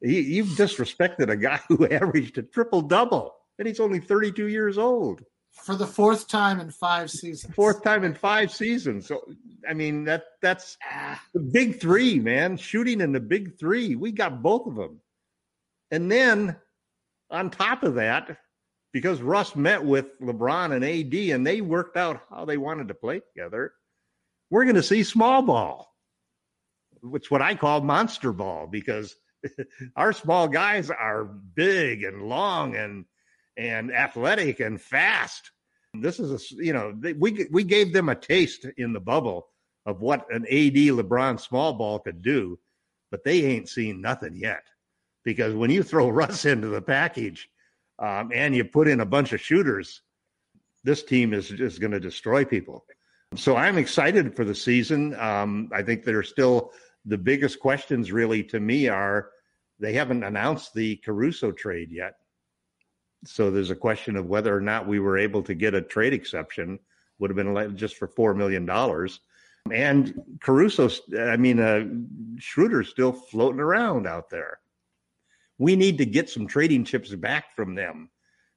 He, you've disrespected a guy [LAUGHS] who averaged a triple double, and he's only 32 years old. For the fourth time in five seasons. Fourth time in five seasons. So I mean that that's the big three, man. Shooting in the big three. We got both of them. And then on top of that, because Russ met with LeBron and AD and they worked out how they wanted to play together, we're going to see small ball, which what I call monster ball, because [LAUGHS] our small guys are big and long and and athletic and fast. This is a you know they, we we gave them a taste in the bubble of what an AD LeBron small ball could do, but they ain't seen nothing yet. Because when you throw [LAUGHS] Russ into the package um, and you put in a bunch of shooters, this team is just going to destroy people. So I'm excited for the season. Um, I think there are still the biggest questions, really, to me are they haven't announced the Caruso trade yet. So there's a question of whether or not we were able to get a trade exception. Would have been just for four million dollars, and Caruso. I mean, uh, Schroeder's still floating around out there. We need to get some trading chips back from them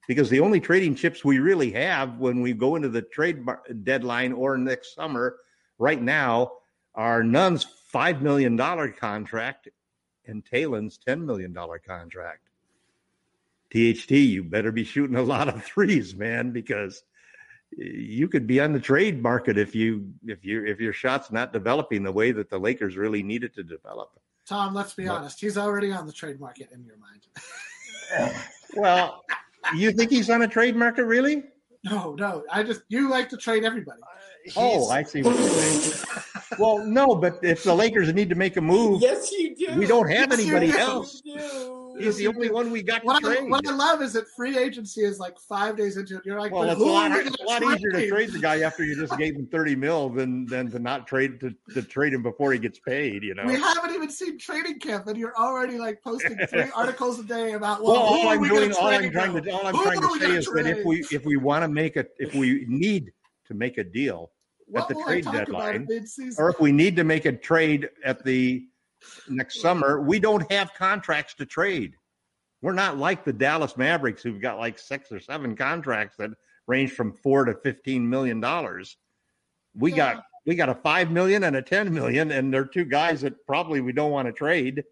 because the only trading chips we really have when we go into the trade deadline or next summer, right now, are Nunn's five million dollar contract and Talen's ten million dollar contract. THT, you better be shooting a lot of threes, man, because eh, you could be on the trade market if you if you if your shot's not developing the way that the Lakers really need it to develop. Tom, let's be What? honest. He's already on the trade market in your mind. [LAUGHS] [LAUGHS] Well, you think he's on a trade market, really? No, no. I just you like to trade everybody. Uh, oh, I see what you're saying. [LAUGHS] well, no, but if the Lakers need to make a move, Yes, you do. we don't have Yes, you anybody do. else. He's the only one we got to What I, trade. what I love is that free agency is like five days into it. You're like, Well, it's a lot, it's a lot easier to trade the guy after you just gave him thirty mil than than to not trade to, to trade him before he gets paid. You know. We haven't even seen training camp, and you're already like posting [LAUGHS] three articles a day about well, well, who all I'm doing, all I'm trying to, all I'm Who trying to say is that if we if we want to make it, if we need to make a deal What at the trade deadline, or if we need to make a trade at the next summer, we don't have contracts to trade. We're not like the Dallas Mavericks who've got like six or seven contracts that range from four to fifteen million dollars. We got we got a five million and a ten million, and they're two guys that probably we don't want to trade.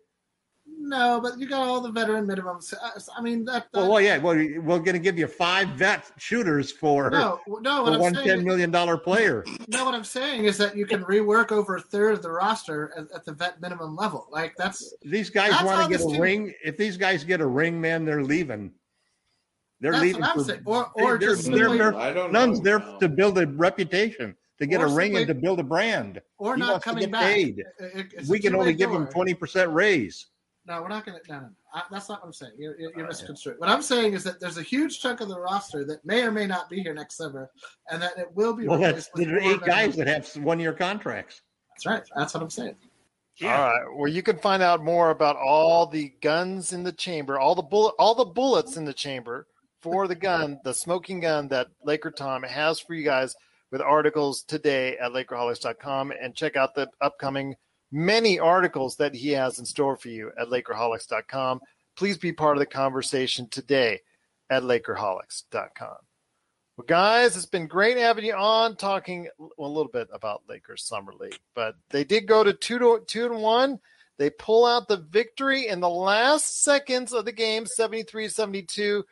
No, but you got all the veteran minimums. I mean, that, that Well, well, yeah, well, we're going to give you five vet shooters for no, no. What for I'm one saying, ten million dollar player. no, what I'm saying is that you can rework over a third of the roster at, at the vet minimum level. Like that's These guys want to get a team- ring. If these guys get a ring, man, they're leaving. They're That's leaving what I'm for. Or- or they're, just they're, simply- they're- I don't none's know. there to build a reputation, to get Or a ring and to build a brand. or He not coming back. paid. It- it- we can only two-way give him twenty percent raise. No, we're not going to. No, no, no. I, that's not what I'm saying. You're, you're, you're misconstruing. What I'm saying is that there's a huge chunk of the roster that may or may not be here next summer, and that it will be. Well, that's replaced there are eight guys that have one year contracts. That's right. That's what I'm saying. All right. Well, you can find out more about all the guns in the chamber, all the bullet, all the bullets in the chamber for the gun, the smoking gun that Laker Tom has for you guys with articles today at Lakerholics.com, and check out the upcoming many articles that he has in store for you at Lakerholics.com. Please be part of the conversation today at Lakerholics.com. Well, guys, it's been great having you on, talking a little bit about Lakers summer league. But they did go to two to two and one. They pull out the victory in the last seconds of the game, 73-72.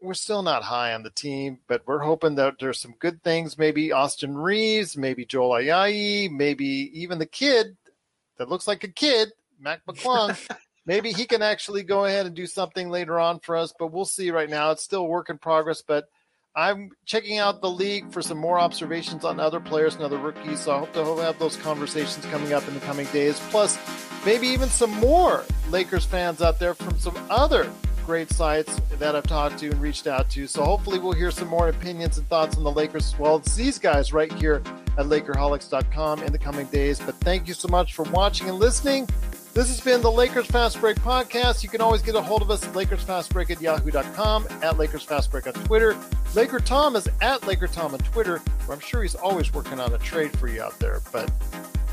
We're still not high on the team, but we're hoping that there's some good things. Maybe Austin Reaves, maybe Joel Ayayi, maybe even the kid that looks like a kid, Mac McClung. [LAUGHS] maybe he can actually go ahead and do something later on for us, but we'll see right now. It's still a work in progress, but I'm checking out the league for some more observations on other players and other rookies. So I hope to have those conversations coming up in the coming days. Plus, maybe even some more Lakers fans out there from some other great sites that I've talked to and reached out to. So hopefully we'll hear some more opinions and thoughts on the Lakers as well. It's these guys right here at Lakerholics.com in the coming days. But thank you so much for watching and listening. This has been the Lakers Fast Break podcast. You can always get a hold of us at LakersFastBreak at yahoo.com, at Lakers Fast Break on Twitter. Laker Tom is at Laker Tom on Twitter, where I'm sure he's always working on a trade for you out there. But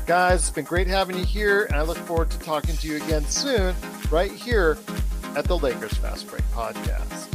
guys, it's been great having you here, and I look forward to talking to you again soon, right here at the Lakers Fast Break podcast.